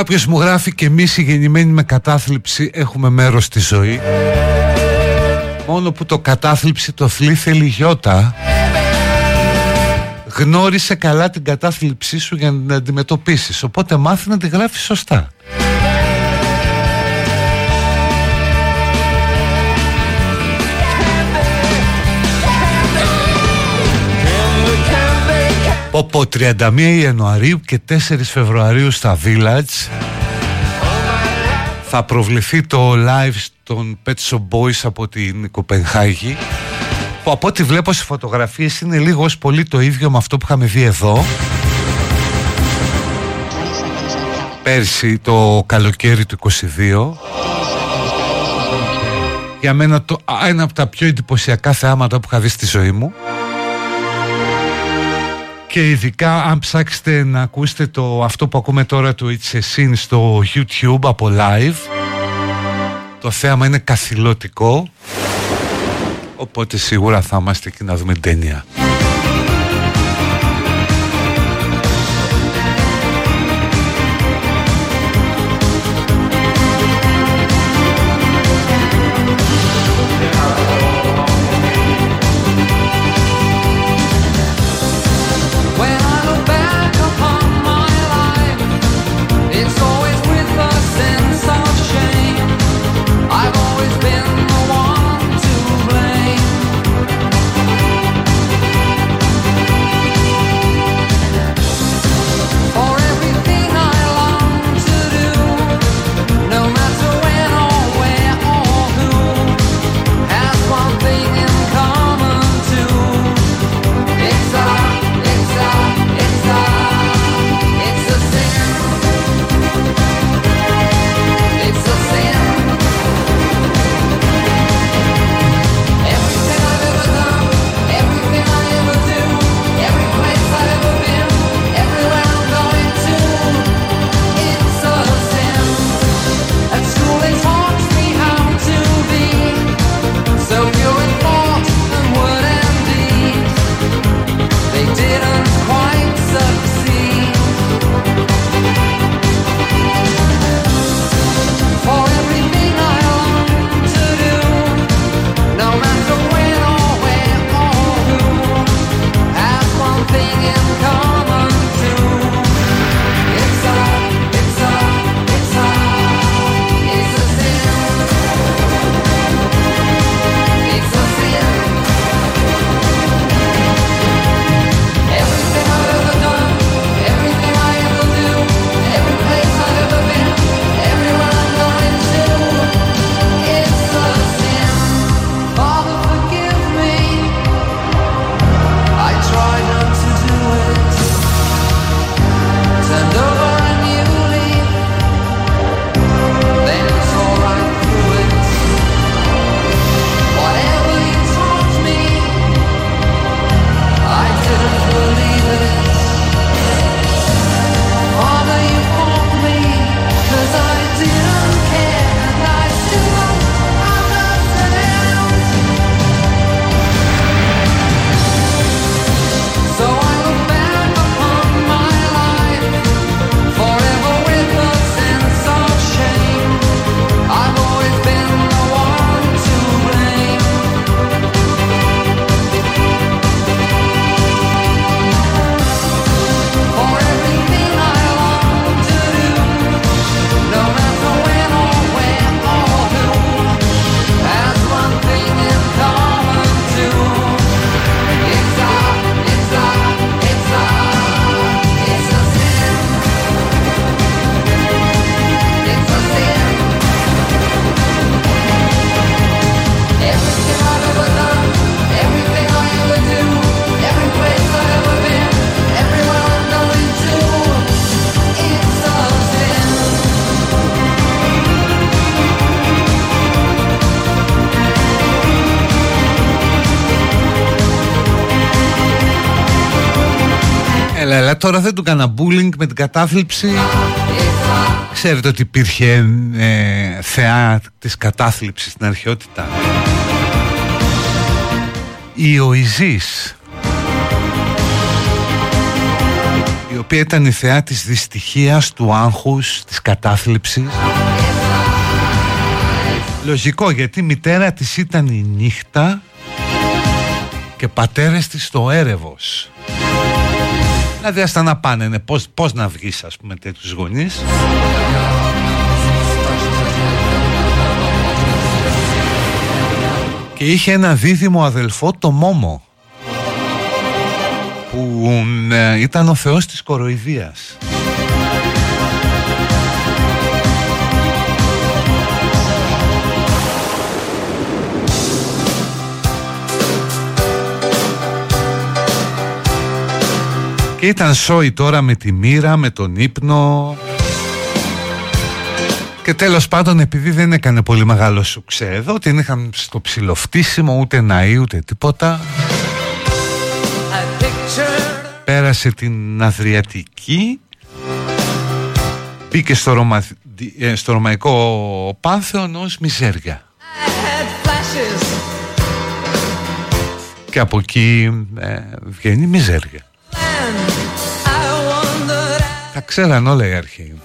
Κάποιος μου γράφει και εμείς οι γεννημένοι με κατάθλιψη έχουμε μέρος στη ζωή. Μόνο που το κατάθλιψη το θλίθελη γιώτα Γνώρισε καλά την κατάθλιψή σου για να την αντιμετωπίσεις. Οπότε μάθει να τη γράφεις σωστά Πω πω 31 Ιανουαρίου και 4 Φεβρουαρίου στα Village. Θα προβληθεί το live των Pet Shop Boys από την Κοπενχάγη που από ό,τι βλέπω σε φωτογραφίες είναι λίγο ως πολύ το ίδιο με αυτό που είχαμε δει εδώ. Πέρσι το καλοκαίρι του 22 για μένα το, α, ένα από τα πιο εντυπωσιακά θεάματα που είχα δει στη ζωή μου και ειδικά αν ψάξετε να ακούσετε το, αυτό που ακούμε τώρα το It's a Sin στο YouTube από live το θέαμα είναι καθηλωτικό οπότε σίγουρα θα είμαστε εκεί να δούμε ταινία. Τώρα δεν του έκανα bullying με την κατάθλιψη. Ξέρετε ότι υπήρχε ε, θεά της κατάθλιψης στην αρχαιότητα. Η Οϊζής η οποία ήταν η θεά της δυστυχίας, του άγχους, της κατάθλιψης. Λογικό γιατί η μητέρα της ήταν η νύχτα και πατέρες της το έρευος. Δηλαδή ας τα να πάνε, ναι, πώς, πώς να βγεις ας πούμε τέτοιους γονείς. Και είχε ένα δίδυμο αδελφό, το Μόμο που ε, ήταν ο θεός της κοροϊδίας. Και ήταν σόι τώρα με τη μοίρα, με τον ύπνο. Και τέλος πάντων επειδή δεν έκανε πολύ μεγάλο σουξέ εδώ Την είχαν στο ψηλοφτίσιμο ούτε ναή ούτε τίποτα. Πέρασε την Αδριατική. Μπήκε στο, Ρωμα... ε, στο Ρωμαϊκό Πάνθεον ως μιζέρια. Και από εκεί ε, βγαίνει μιζέρια τα ξέραν όλα οι αρχαίοι.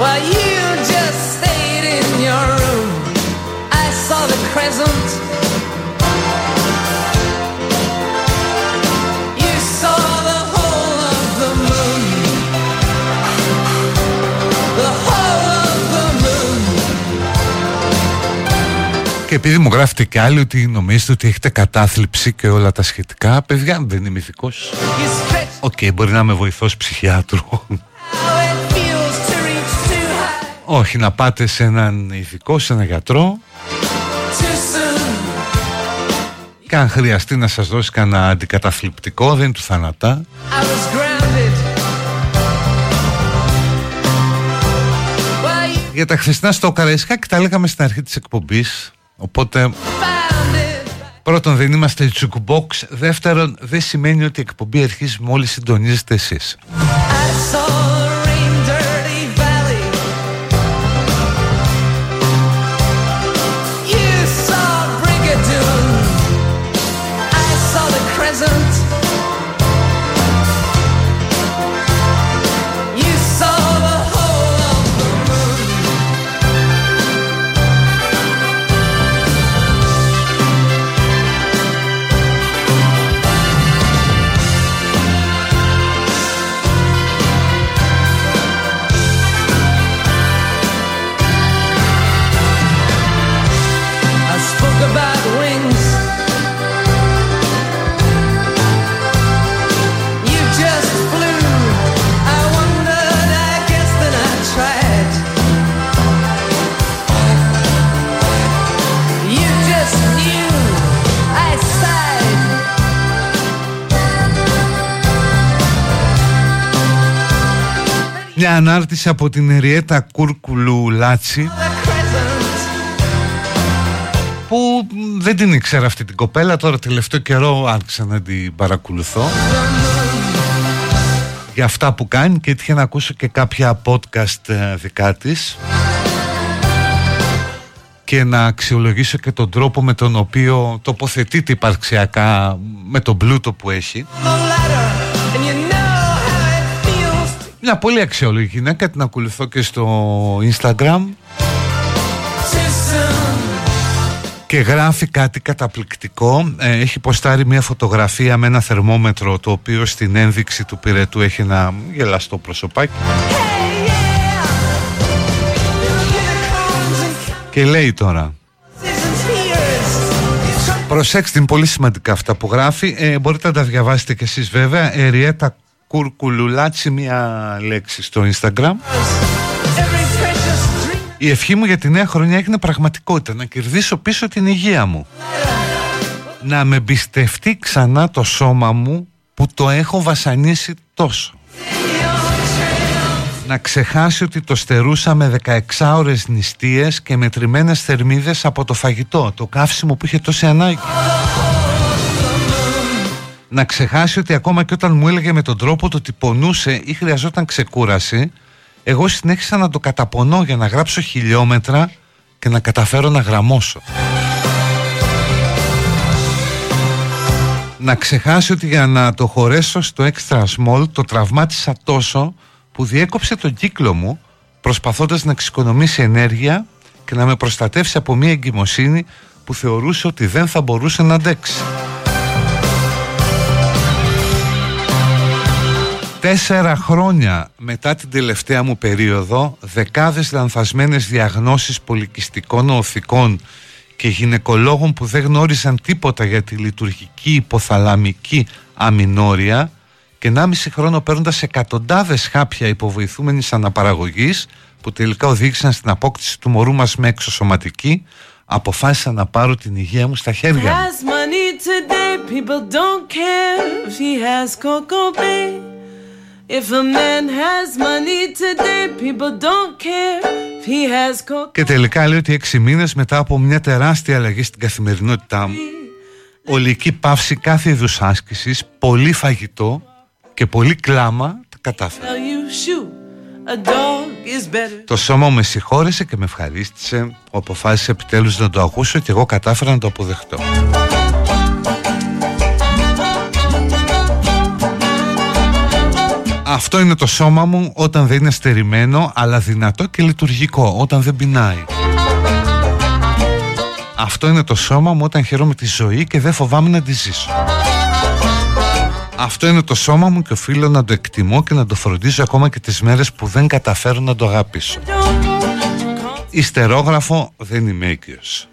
While you just stayed in your room, I saw the crescent. Και επειδή μου γράφετε κι άλλοι ότι νομίζετε ότι έχετε κατάθλιψη και όλα τα σχετικά, παιδιά δεν είμαι ειδικός. You stretched OK, μπορεί να είμαι βοηθός ψυχιάτρου. how it feels to reach too high, Όχι, να πάτε σε έναν ειδικό, σε έναν γιατρό too soon. και αν χρειαστεί να σας δώσει κανένα αντικαταθλιπτικό, δεν είναι του θανατά. I was grounded. While you Για τα χθεσινά στο Καραϊσκάκι τα λέγαμε στην αρχή της εκπομπής, οπότε found it. πρώτον δεν είμαστε jukebox, δεύτερον δεν σημαίνει ότι η εκπομπή αρχίζει μόλις συντονίζετε εσείς. Μια ανάρτηση από την Εριέτα Κούρκουλου Λάτσι The crescent. που μ, δεν την ήξερα αυτή την κοπέλα. Τώρα τελευταίο καιρό άρχισα να την παρακολουθώ. Για αυτά που κάνει και έτυχε να ακούσω και κάποια podcast ε, δικά της. Και να αξιολογήσω και τον τρόπο με τον οποίο τοποθετείται υπαρξιακά με τον πλούτο που έχει μια πολύ αξιόλογη γυναίκα την ακολουθώ και στο Instagram too soon. και γράφει κάτι καταπληκτικό. Ε, έχει ποστάρει μια φωτογραφία με ένα θερμόμετρο το οποίο στην ένδειξη του πυρετού έχει ένα γελαστό προσωπάκι Hey, yeah. Unicorns and και λέει τώρα seasons here's. Προσέξτε, είναι πολύ σημαντικά αυτά που γράφει. Ε, μπορείτε να τα διαβάσετε κι εσείς βέβαια. Εριέτα Κουρκουλουλάτσι μία λέξη στο Instagram. Every precious dream. Η ευχή μου για τη νέα χρονιά έγινε πραγματικότητα. Να κερδίσω πίσω την υγεία μου. Να με εμπιστευτεί ξανά το σώμα μου που το έχω βασανίσει τόσο. Να ξεχάσει ότι το στερούσα με 16 ώρες νηστείες και μετρημένες θερμίδες από το φαγητό, το καύσιμο που είχε τόση ανάγκη. Να ξεχάσει ότι ακόμα και όταν μου έλεγε με τον τρόπο το ότι πονούσε ή χρειαζόταν ξεκούραση, εγώ συνέχισα να το καταπονώ για να γράψω χιλιόμετρα και να καταφέρω να γραμμώσω. Να ξεχάσει ότι για να το χωρέσω στο extra small το τραυμάτισα τόσο που διέκοψε τον κύκλο μου προσπαθώντας να εξοικονομήσει ενέργεια και να με προστατεύσει από μια εγκυμοσύνη που θεωρούσε ότι δεν θα μπορούσε να αντέξει. Τέσσερα χρόνια μετά την τελευταία μου περίοδο, δεκάδες λανθασμένες διαγνώσεις πολικιστικών οθικών και γυναικολόγων που δεν γνώρισαν τίποτα για τη λειτουργική υποθαλαμική αμινόρια και 1,5 χρόνο παίρνοντας εκατοντάδες χάπια υποβοηθούμενης αναπαραγωγής που τελικά οδήγησαν στην απόκτηση του μωρού μας με εξωσωματική, αποφάσισα να πάρω την υγεία μου στα χέρια μου. Και τελικά λέει ότι έξι μήνες μετά από μια τεράστια αλλαγή στην καθημερινότητά μου, ολική πάυση κάθε είδους άσκησης, πολύ φαγητό και πολύ κλάμα, τα κατάφερα. Tell you shoot, a dog is better. Το σώμα μου με συγχώρεσε και με ευχαρίστησε που αποφάσισε επιτέλους να το ακούσω και εγώ κατάφερα να το αποδεχτώ. Αυτό είναι το σώμα μου όταν δεν είναι στερημένο αλλά δυνατό και λειτουργικό, όταν δεν πεινάει. Αυτό είναι το σώμα μου όταν χαίρομαι τη ζωή και δεν φοβάμαι να τη ζήσω. Αυτό είναι το σώμα μου και οφείλω να το εκτιμώ και να το φροντίζω ακόμα και τις μέρες που δεν καταφέρω να το αγαπήσω. Ιστερόγραφο δεν είμαι έγκυος.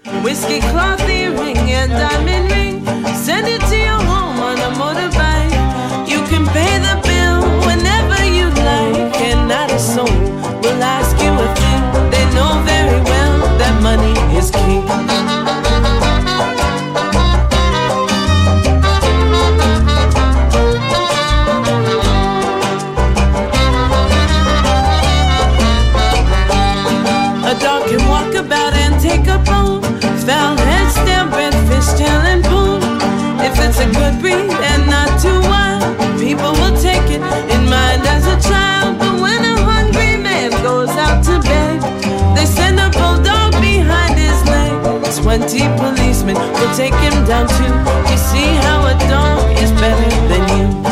20 policemen will take him down too. You see how a dog is better than you.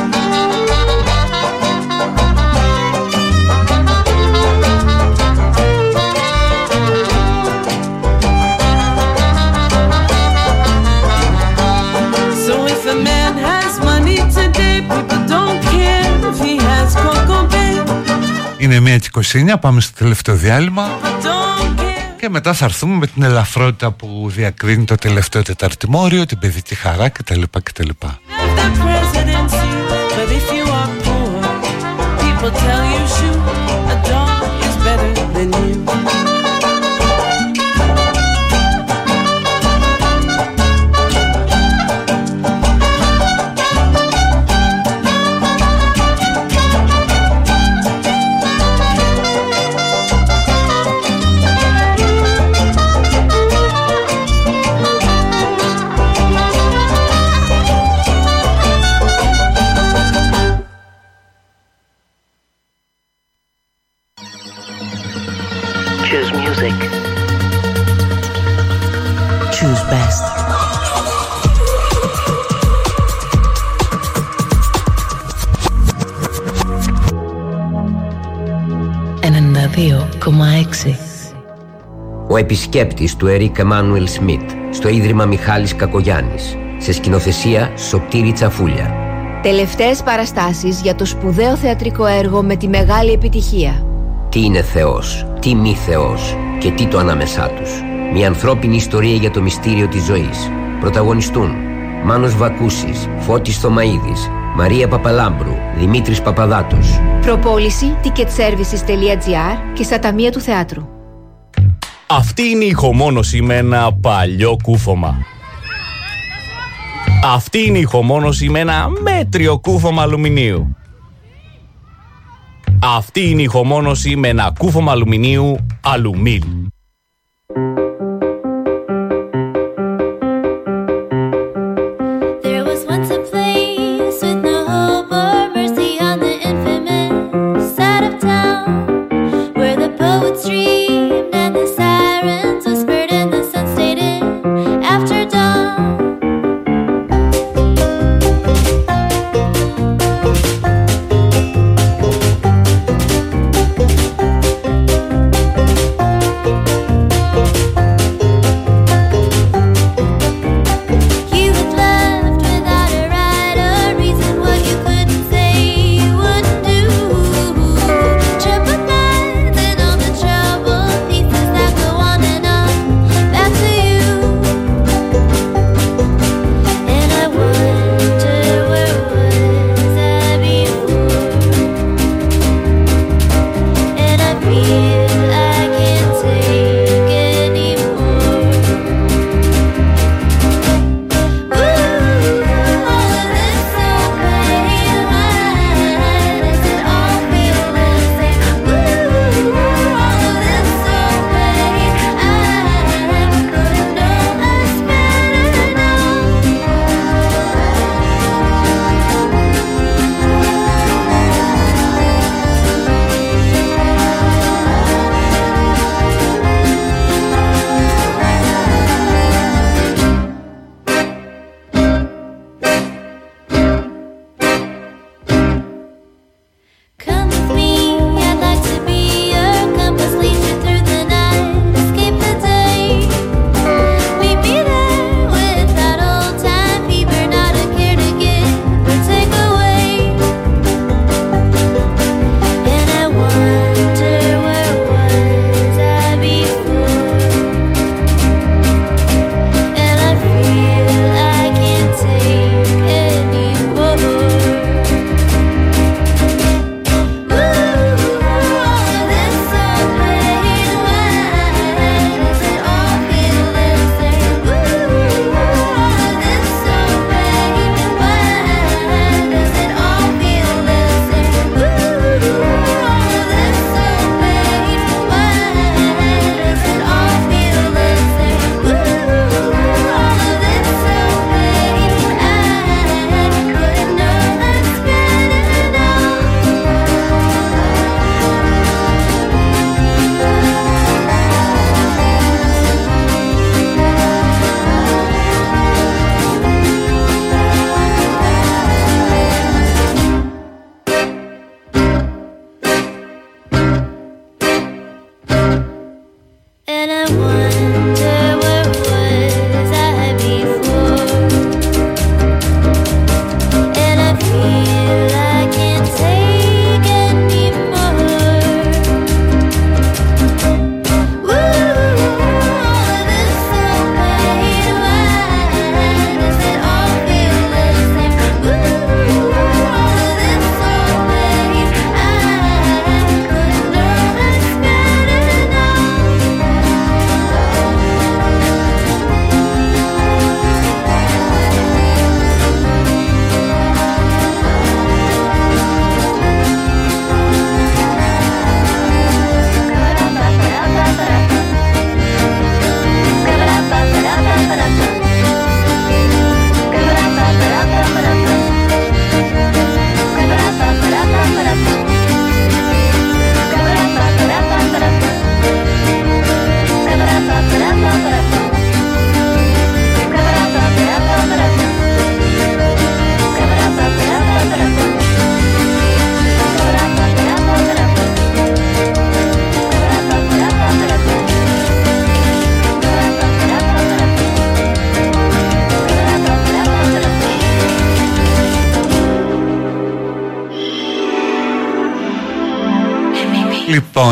Είναι 1.29, πάμε στο τελευταίο διάλειμμα και μετά θα έρθουμε με την ελαφρότητα που διακρίνει το τελευταίο τεταρτημόριο, την παιδική χαρά κτλ. κτλ. Επισκέπτης του Ερικ Εμμάνουελ Σμιτ στο Ίδρυμα Μιχάλης Κακογιάννης σε σκηνοθεσία Σωτήρη Τσαφούλια. Τελευταίες παραστάσεις για το σπουδαίο θεατρικό έργο με τη μεγάλη επιτυχία. Τι είναι Θεός, τι μη Θεός και τι το ανάμεσά τους. Μια ανθρώπινη ιστορία για το μυστήριο της ζωής. Πρωταγωνιστούν Μάνος Βακούσης, Φώτης Θωμαίδης, Μαρία Παπαλάμπρου, Δημήτρης Παπαδάτος. Προπόληση ticketservices.gr και στα ταμεία του θεάτρου. Αυτή είναι η ηχομόνωση με ένα παλιό κούφωμα. Αυτή είναι η ηχομόνωση με ένα μέτριο κούφωμα αλουμινίου. Αυτή είναι η ηχομόνωση με ένα κούφωμα αλουμινίου αλουμίλ.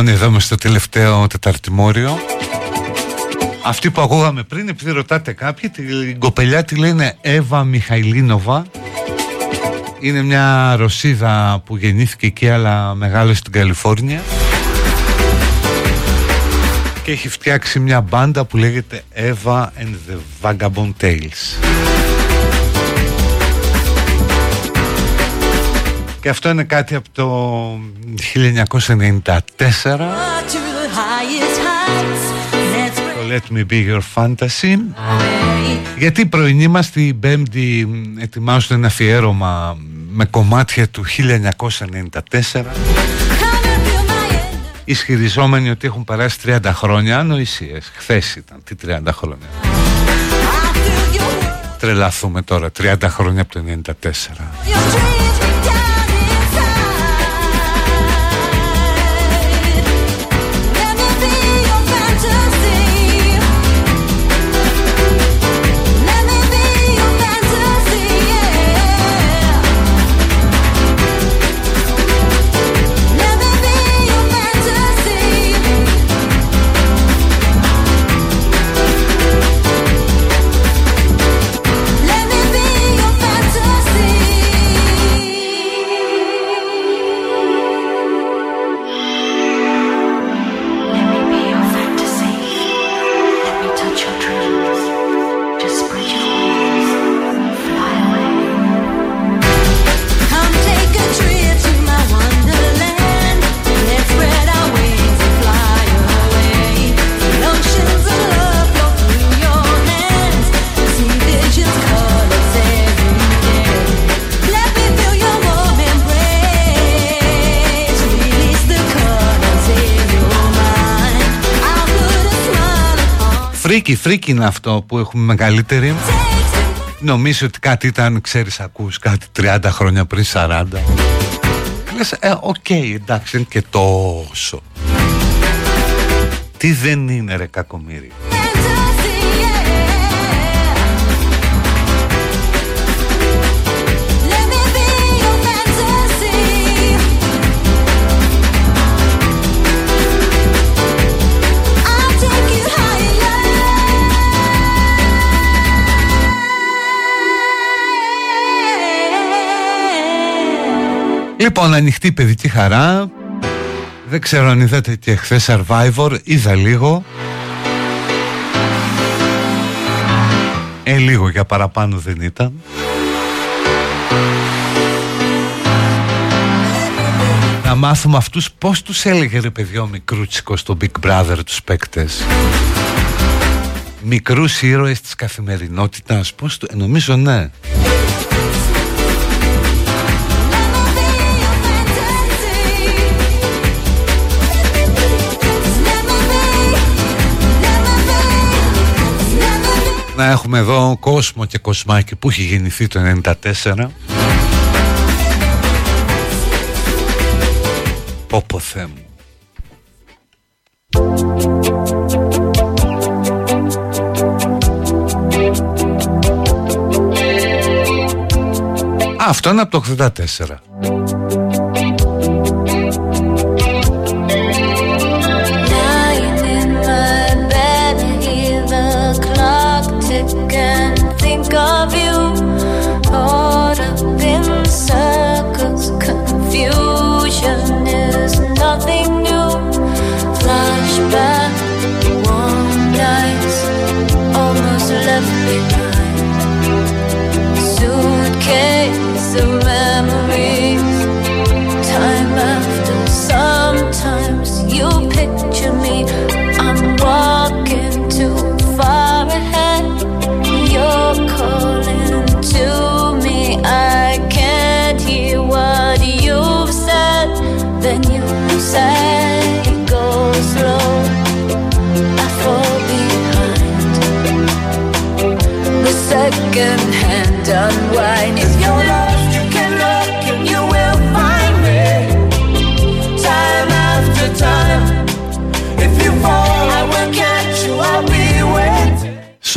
Λοιπόν, εδώ είμαι στο τελευταίο τεταρτημόριο. Αυτή που ακούγαμε πριν, επειδή ρωτάτε κάποιοι, την κοπελιά τη λένε Εύα Μιχαηλίνοβα. Είναι μια Ρωσίδα που γεννήθηκε εκεί αλλά μεγάλωσε στην Καλιφόρνια. Και έχει φτιάξει μια μπάντα που λέγεται Eva and the Vagabond Tales. Και αυτό είναι κάτι από το 1994 το Let Me Be Your Fantasy. Γιατί η πρωινή μας την Πέμπτη ετοιμάζουν ένα αφιέρωμα με κομμάτια του 1994 ισχυριζόμενοι ότι έχουν περάσει 30 χρόνια ανοησίες. Χθες ήταν τι 30 χρόνια. Τρελαθούμε τώρα 30 χρόνια από το 94 Φρίκη, φρίκη είναι αυτό που έχουμε μεγαλύτερη. Νομίζω ότι κάτι ήταν, ξέρεις, ακούς κάτι 30 χρόνια πριν 40. Λες, ε, OK, okay, εντάξει, είναι και τόσο. Τι δεν είναι ρε κακομοίρη. Λοιπόν, ανοιχτή παιδική χαρά. Δεν ξέρω αν είδατε και χθες Survivor. Είδα λίγο. Ε, λίγο για παραπάνω δεν ήταν. Να μάθουμε αυτούς πώς τους έλεγε ρε παιδιό μικρούτσικος στο Big Brother τους παίκτες. Μικρούς ήρωες της καθημερινότητας. Πώς του... Ε, νομίζω ναι. να έχουμε εδώ κόσμο και κοσμάκι που έχει γεννηθεί το 94 Πόπο Αυτό είναι από το 84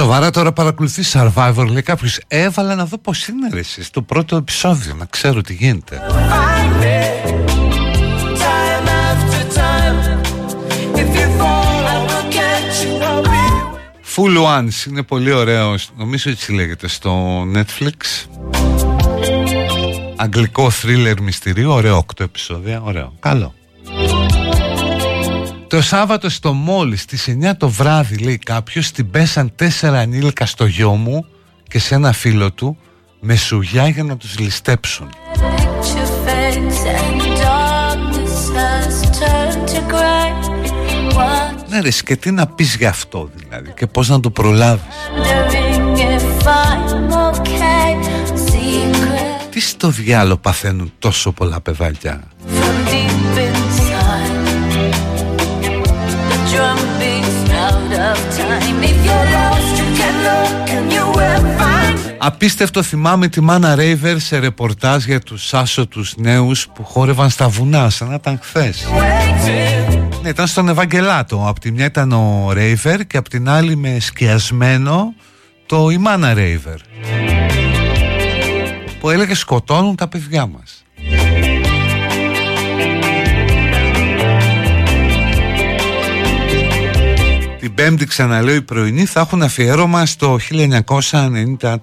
Σοβαρά τώρα παρακολουθεί Survivor λέει κάποιος Έβαλα να δω πως είναι ρε εσείς Στο πρώτο επεισόδιο να ξέρω τι γίνεται Find me. Time after time. If you fall, I will catch you. I'll be Full Ones είναι πολύ ωραίο Νομίζω έτσι λέγεται στο Netflix Αγγλικό thriller μυστηρίου Ωραίο 8 επεισόδια Ωραίο Καλό Το Σάββατο στο μόλι στις 9 το βράδυ λέει κάποιος Την πέσαν τέσσερα ανήλικα στο γιο μου Και σε ένα φίλο του Με σουγιά για να τους ληστέψουν picture fades and darkness has turned to gray. Ναι ρε και τι να πεις γι' αυτό δηλαδή Και πώς να το προλάβεις Wondering if I'm okay. Secret Τι στο διάλο παθαίνουν τόσο πολλά παιδάκια; Drum beats out of time. If you're lost, you can look and you will find. Απίστευτο θυμάμαι τη Μάνα Ρέιβερ σε ρεπορτάζ για τους άσωτους νέους που χόρευαν στα βουνά σαν να ήταν χθες. Ναι, ήταν στον Ευαγγελάτο. Απ' τη μια ήταν ο Ρέιβερ και απ' την άλλη με σκιασμένο το η Μάνα Ρέιβερ. Που έλεγε σκοτώνουν τα παιδιά μας. Την πέμπτη ξαναλέω η πρωινή θα έχουν αφιέρωμα στο 1994 I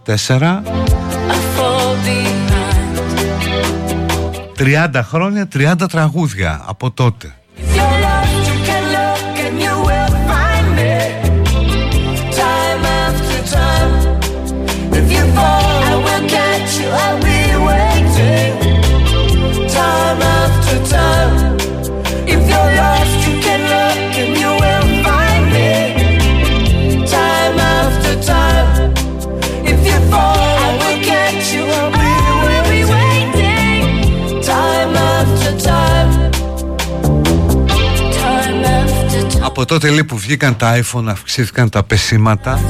fall behind. 30 χρόνια, 30 τραγούδια από τότε. Από τότε λέει που βγήκαν τα iPhone αυξήθηκαν τα πεσήματα.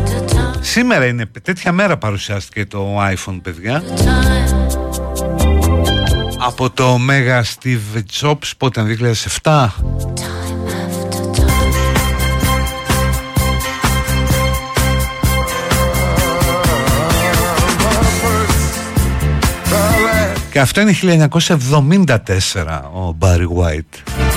Σήμερα είναι τέτοια μέρα παρουσιάστηκε το iPhone παιδιά. Από το Mega Steve Jobs πότε ήταν 2007. Και αυτό είναι 1974 ο Barry White.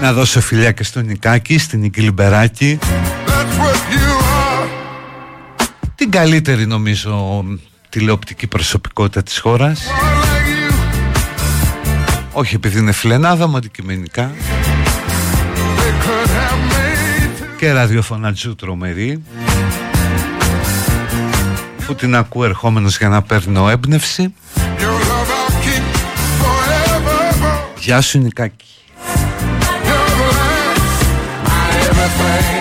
Να δώσω φιλιά και στον Νικάκη, στην Νίκη Λιμπεράκη. That's what you are. Την καλύτερη νομίζω τηλεοπτική προσωπικότητα της χώρας. Όχι επειδή είναι φιλενάδα μου αντικειμενικά. Και ραδιοφωνατζού τρομερή. Που την ακούω ερχόμενος για να παίρνω έμπνευση. Γεια σου Νικάκη. time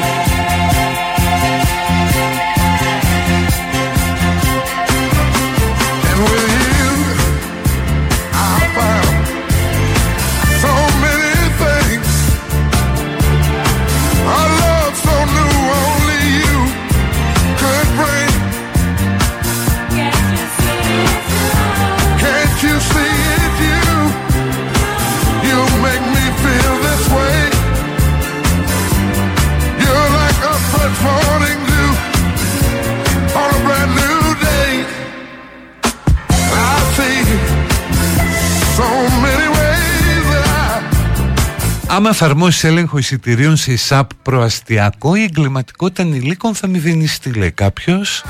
Άμα εφαρμόσεις έλεγχο εισιτηρίων σε ΙΣΑΠ προαστιακό, η εγκληματικότητα ανηλίκων θα μηδενιστεί, λέει κάποιος.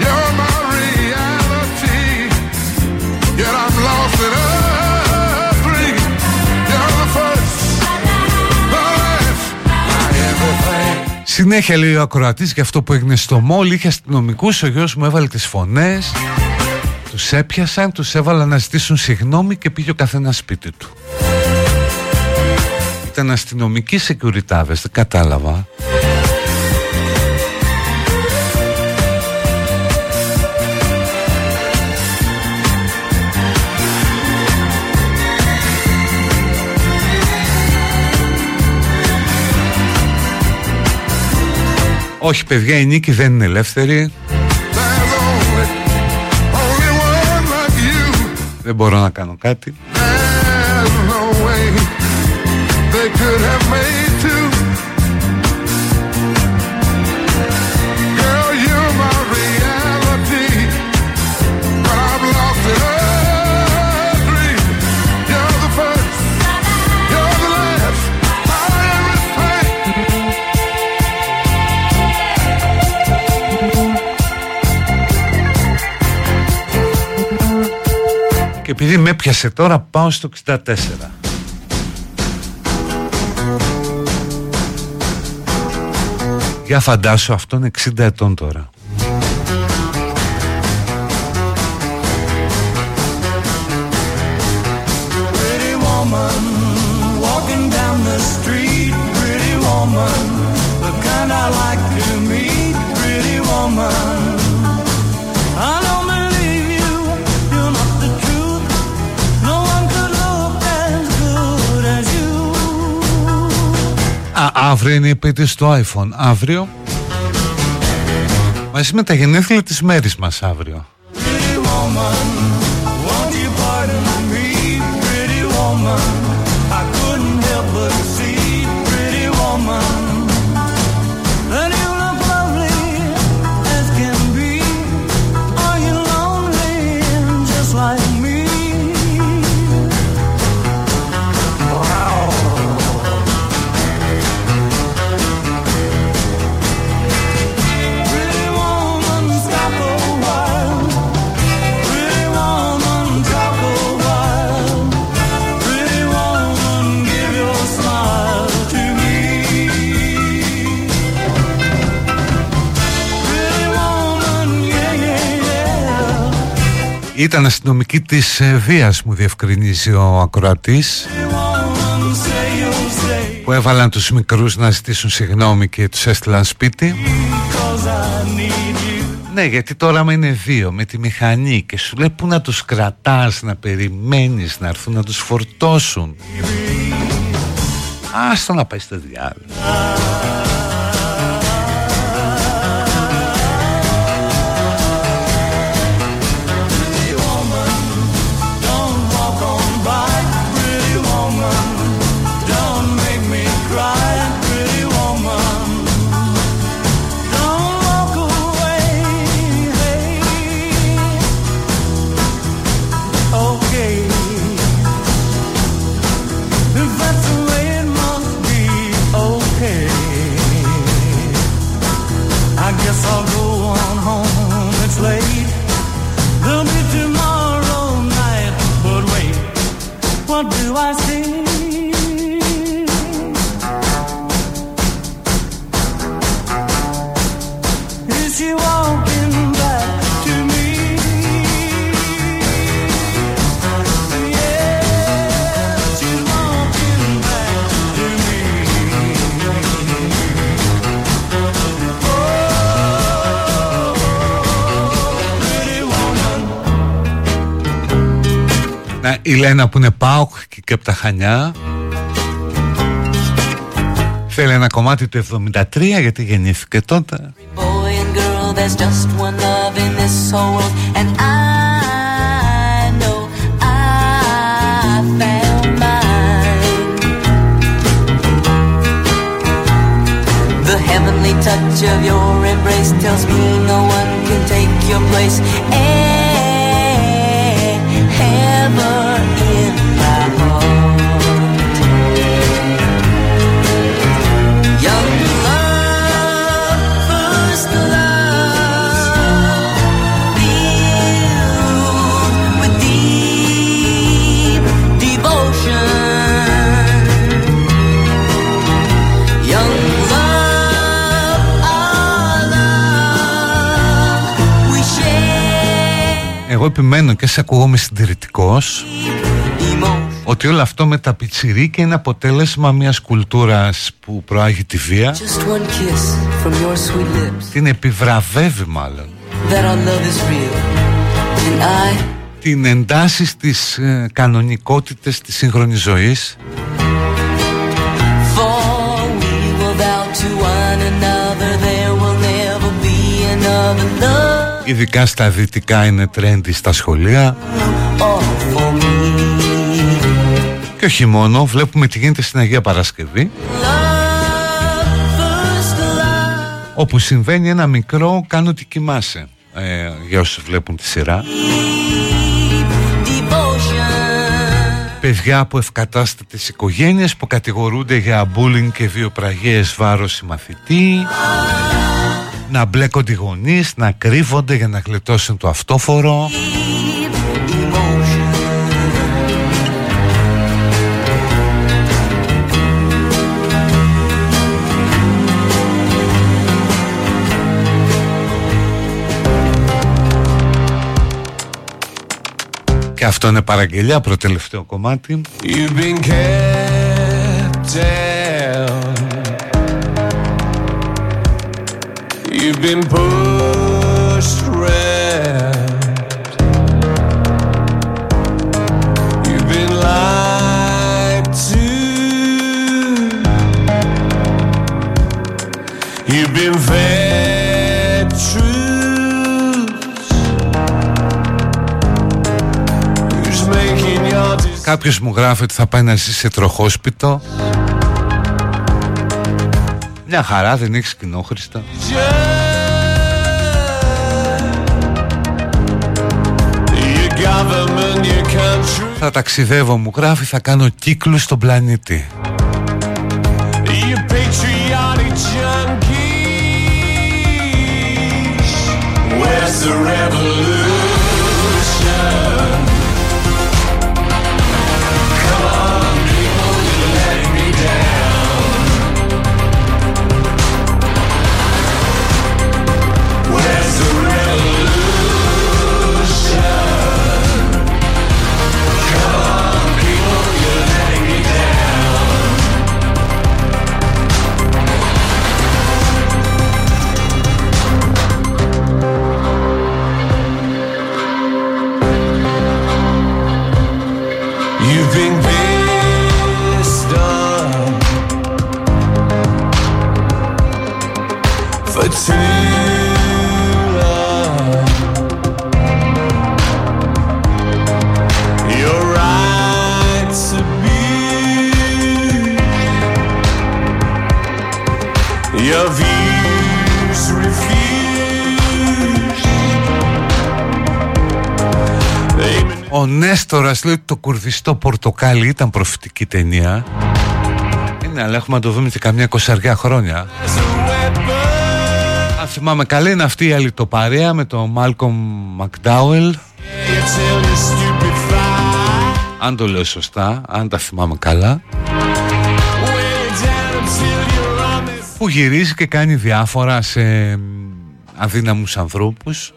You're my reality. Yet I'm lost in a dream. You're the first, the last, my everything. Συνέχεια λέει ο ακροατής για αυτό που έγινε στο μόλ. Είχε αστυνομικούς, ο γιος μου έβαλε τις φωνές. Τους έπιασαν, τους έβαλαν να ζητήσουν συγγνώμη και πήγε ο καθένας σπίτι του. Ήταν αστυνομικοί σεκιουριτάβες, δεν κατάλαβα. Όχι παιδιά, η νίκη δεν είναι ελεύθερη. Δεν μπορώ να κάνω κάτι. There's no way they could have made two. επειδή με έπιασε τώρα πάω στο 64 Για φαντάσου αυτόν 60 ετών τώρα. Pretty woman, Α, αύριο είναι η επέτειος του iPhone. Αύριο. Μαζί με τα γενέθλια της μέρης μας αύριο. Ήταν αστυνομική της ε, βίας μου διευκρινίζει ο ακροατής Woman, say you'll stay. που έβαλαν τους μικρούς να ζητήσουν συγγνώμη και τους έστειλαν σπίτι. Cause I need you. Ναι, γιατί τώρα άμα είναι δύο με τη μηχανή και σου λέει πού να τους κρατάς, να περιμένεις να έρθουν να τους φορτώσουν. Άστο να πάει στο διάλογο. Ηλένα που είναι πάουχ και από τα χανιά. Θέλει ένα κομμάτι του 73 γιατί γεννήθηκε τότε. Εγώ επιμένω και σε ακούγομαι συντηρητικός ότι όλο αυτό με τα πιτσιρίκια είναι αποτέλεσμα μιας κουλτούρας που προάγει τη βία Just one kiss from your sweet lips. την επιβραβεύει μάλλον That our love is real. And I, την εντάσσει στις ε, κανονικότητες της σύγχρονης ζωής for we will vow to one another. There will never be another love. ειδικά στα δυτικά είναι trendy στα σχολεία All for me. και όχι μόνο βλέπουμε τι γίνεται στην Αγία Παρασκευή First love. όπου συμβαίνει ένα μικρό κάνω ότι κοιμάσαι ε, για όσους βλέπουν τη σειρά Devotion. παιδιά από ευκατάστατες οικογένειες που κατηγορούνται για bullying και βιοπραγίες βάρος συμμαθητή να μπλέκονται οι γονείς, να κρύβονται για να γλιτώσουν το αυτόφορο. Και αυτό είναι παραγγελιά προτελευταίο κομμάτι. You've been kept You've been pushed around. You've been lied to. You've been fed truths. Who's making your decisions? Κάποιος μου γράφει ότι θα πάει να ζήσει σε τροχόσπιτο Μια χαρά δεν έχεις κοινόχρηστα Your Θα ταξιδεύω μου γράφει θα κάνω κύκλους στον πλανήτη your patriotic junkies. Where's the revolution? Ο Νέστορας λέει ότι το κουρδιστό πορτοκάλι ήταν προφητική ταινία. Είναι αλλά έχουμε να το δούμε και καμιά κοσαριά χρόνια. Αν θυμάμαι καλά είναι αυτή η αλητοπαρέα με τον Μάλκομ Μακντάουελ. Αν το λέω σωστά, αν τα θυμάμαι καλά. Που γυρίζει και κάνει διάφορα σε μ, αδύναμους ανθρώπους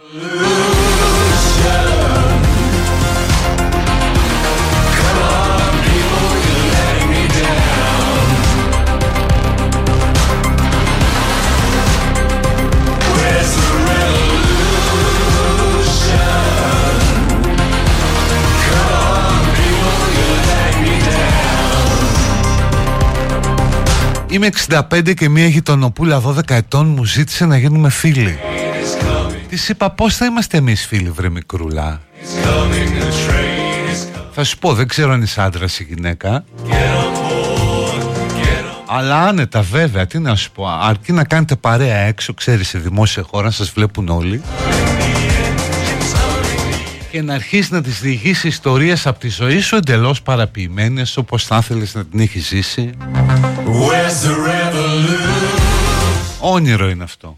Είμαι 65 και μία γειτονοπούλα 12 ετών μου ζήτησε να γίνουμε φίλοι. Της είπα πώς θα είμαστε εμείς φίλοι βρε μικρούλα; Θα σου πω δεν ξέρω αν είσαι άντρας ή γυναίκα. Αλλά άνετα βέβαια, τι να σου πω, αρκεί να κάνετε παρέα έξω, ξέρεις, σε δημόσια χώρα, σας βλέπουν όλοι. Και να αρχίσεις να τις διηγήσει ιστορίες από τη ζωή σου εντελώς παραποιημένες, όπως θα ήθελες να την έχεις ζήσει. Where's the revolution? Όνειρο είναι αυτό.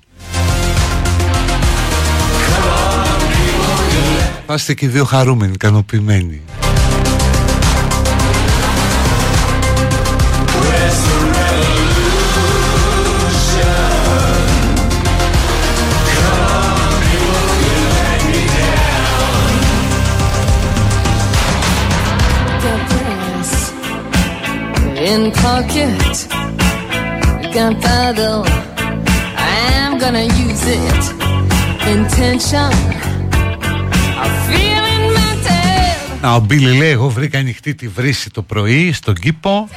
Θα είστε και οι δύο χαρούμενοι, ικανοποιημένοι. Να, ο Μπίλι λέει, εγώ βρήκα ανοιχτή τη βρύση το πρωί στον κήπο.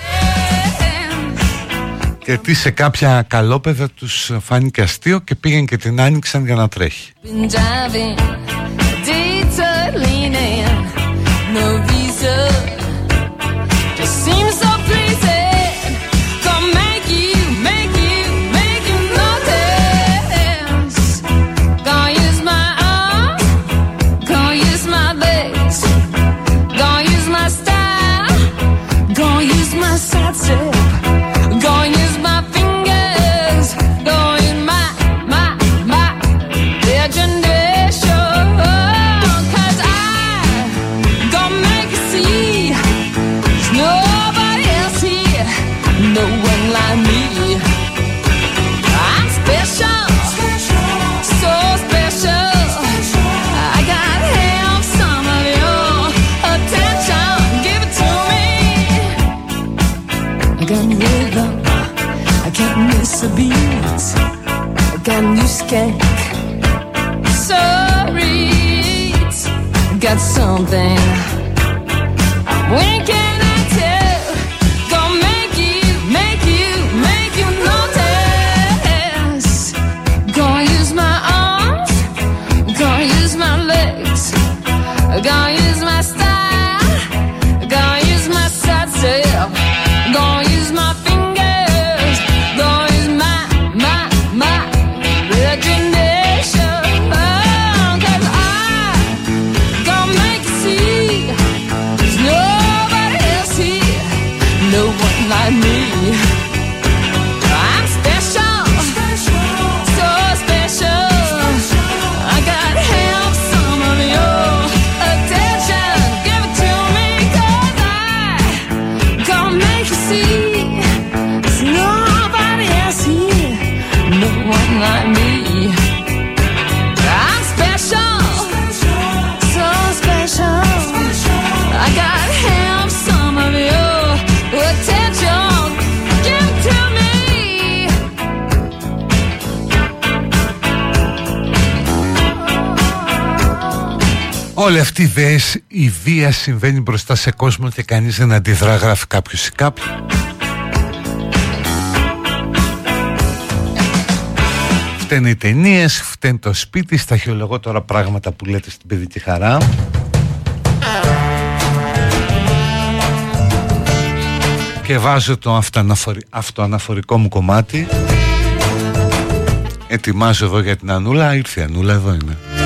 Γιατί σε κάποια καλόπεδα τους φάνηκε αστείο και πήγαινε και την άνοιξαν για να τρέχει. okay. Sorry, got something. τι δες η βία συμβαίνει μπροστά σε κόσμο και κανείς δεν αντιδρά γράφει κάποιος ή κάποιος. Φταίνει οι ταινίες, φταίνει το σπίτι, στα τώρα πράγματα που λέτε στην παιδική χαρά. Και βάζω το αυτοαναφορικό μου κομμάτι. Ετοιμάζω εδώ για την Ανούλα, ήρθε η Ανούλα, εδώ είναι.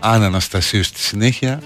Άννα Αναστασίου στη συνέχεια.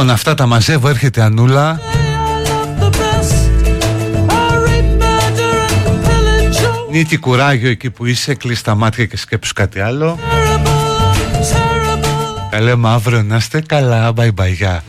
Λοιπόν, αυτά τα μαζεύω, έρχεται Ανούλα. Νίτη κουράγιο εκεί που είσαι, κλείς τα μάτια και σκέψου κάτι άλλο. καλέ λέμε αύριο να είστε καλά, bye bye, γεια.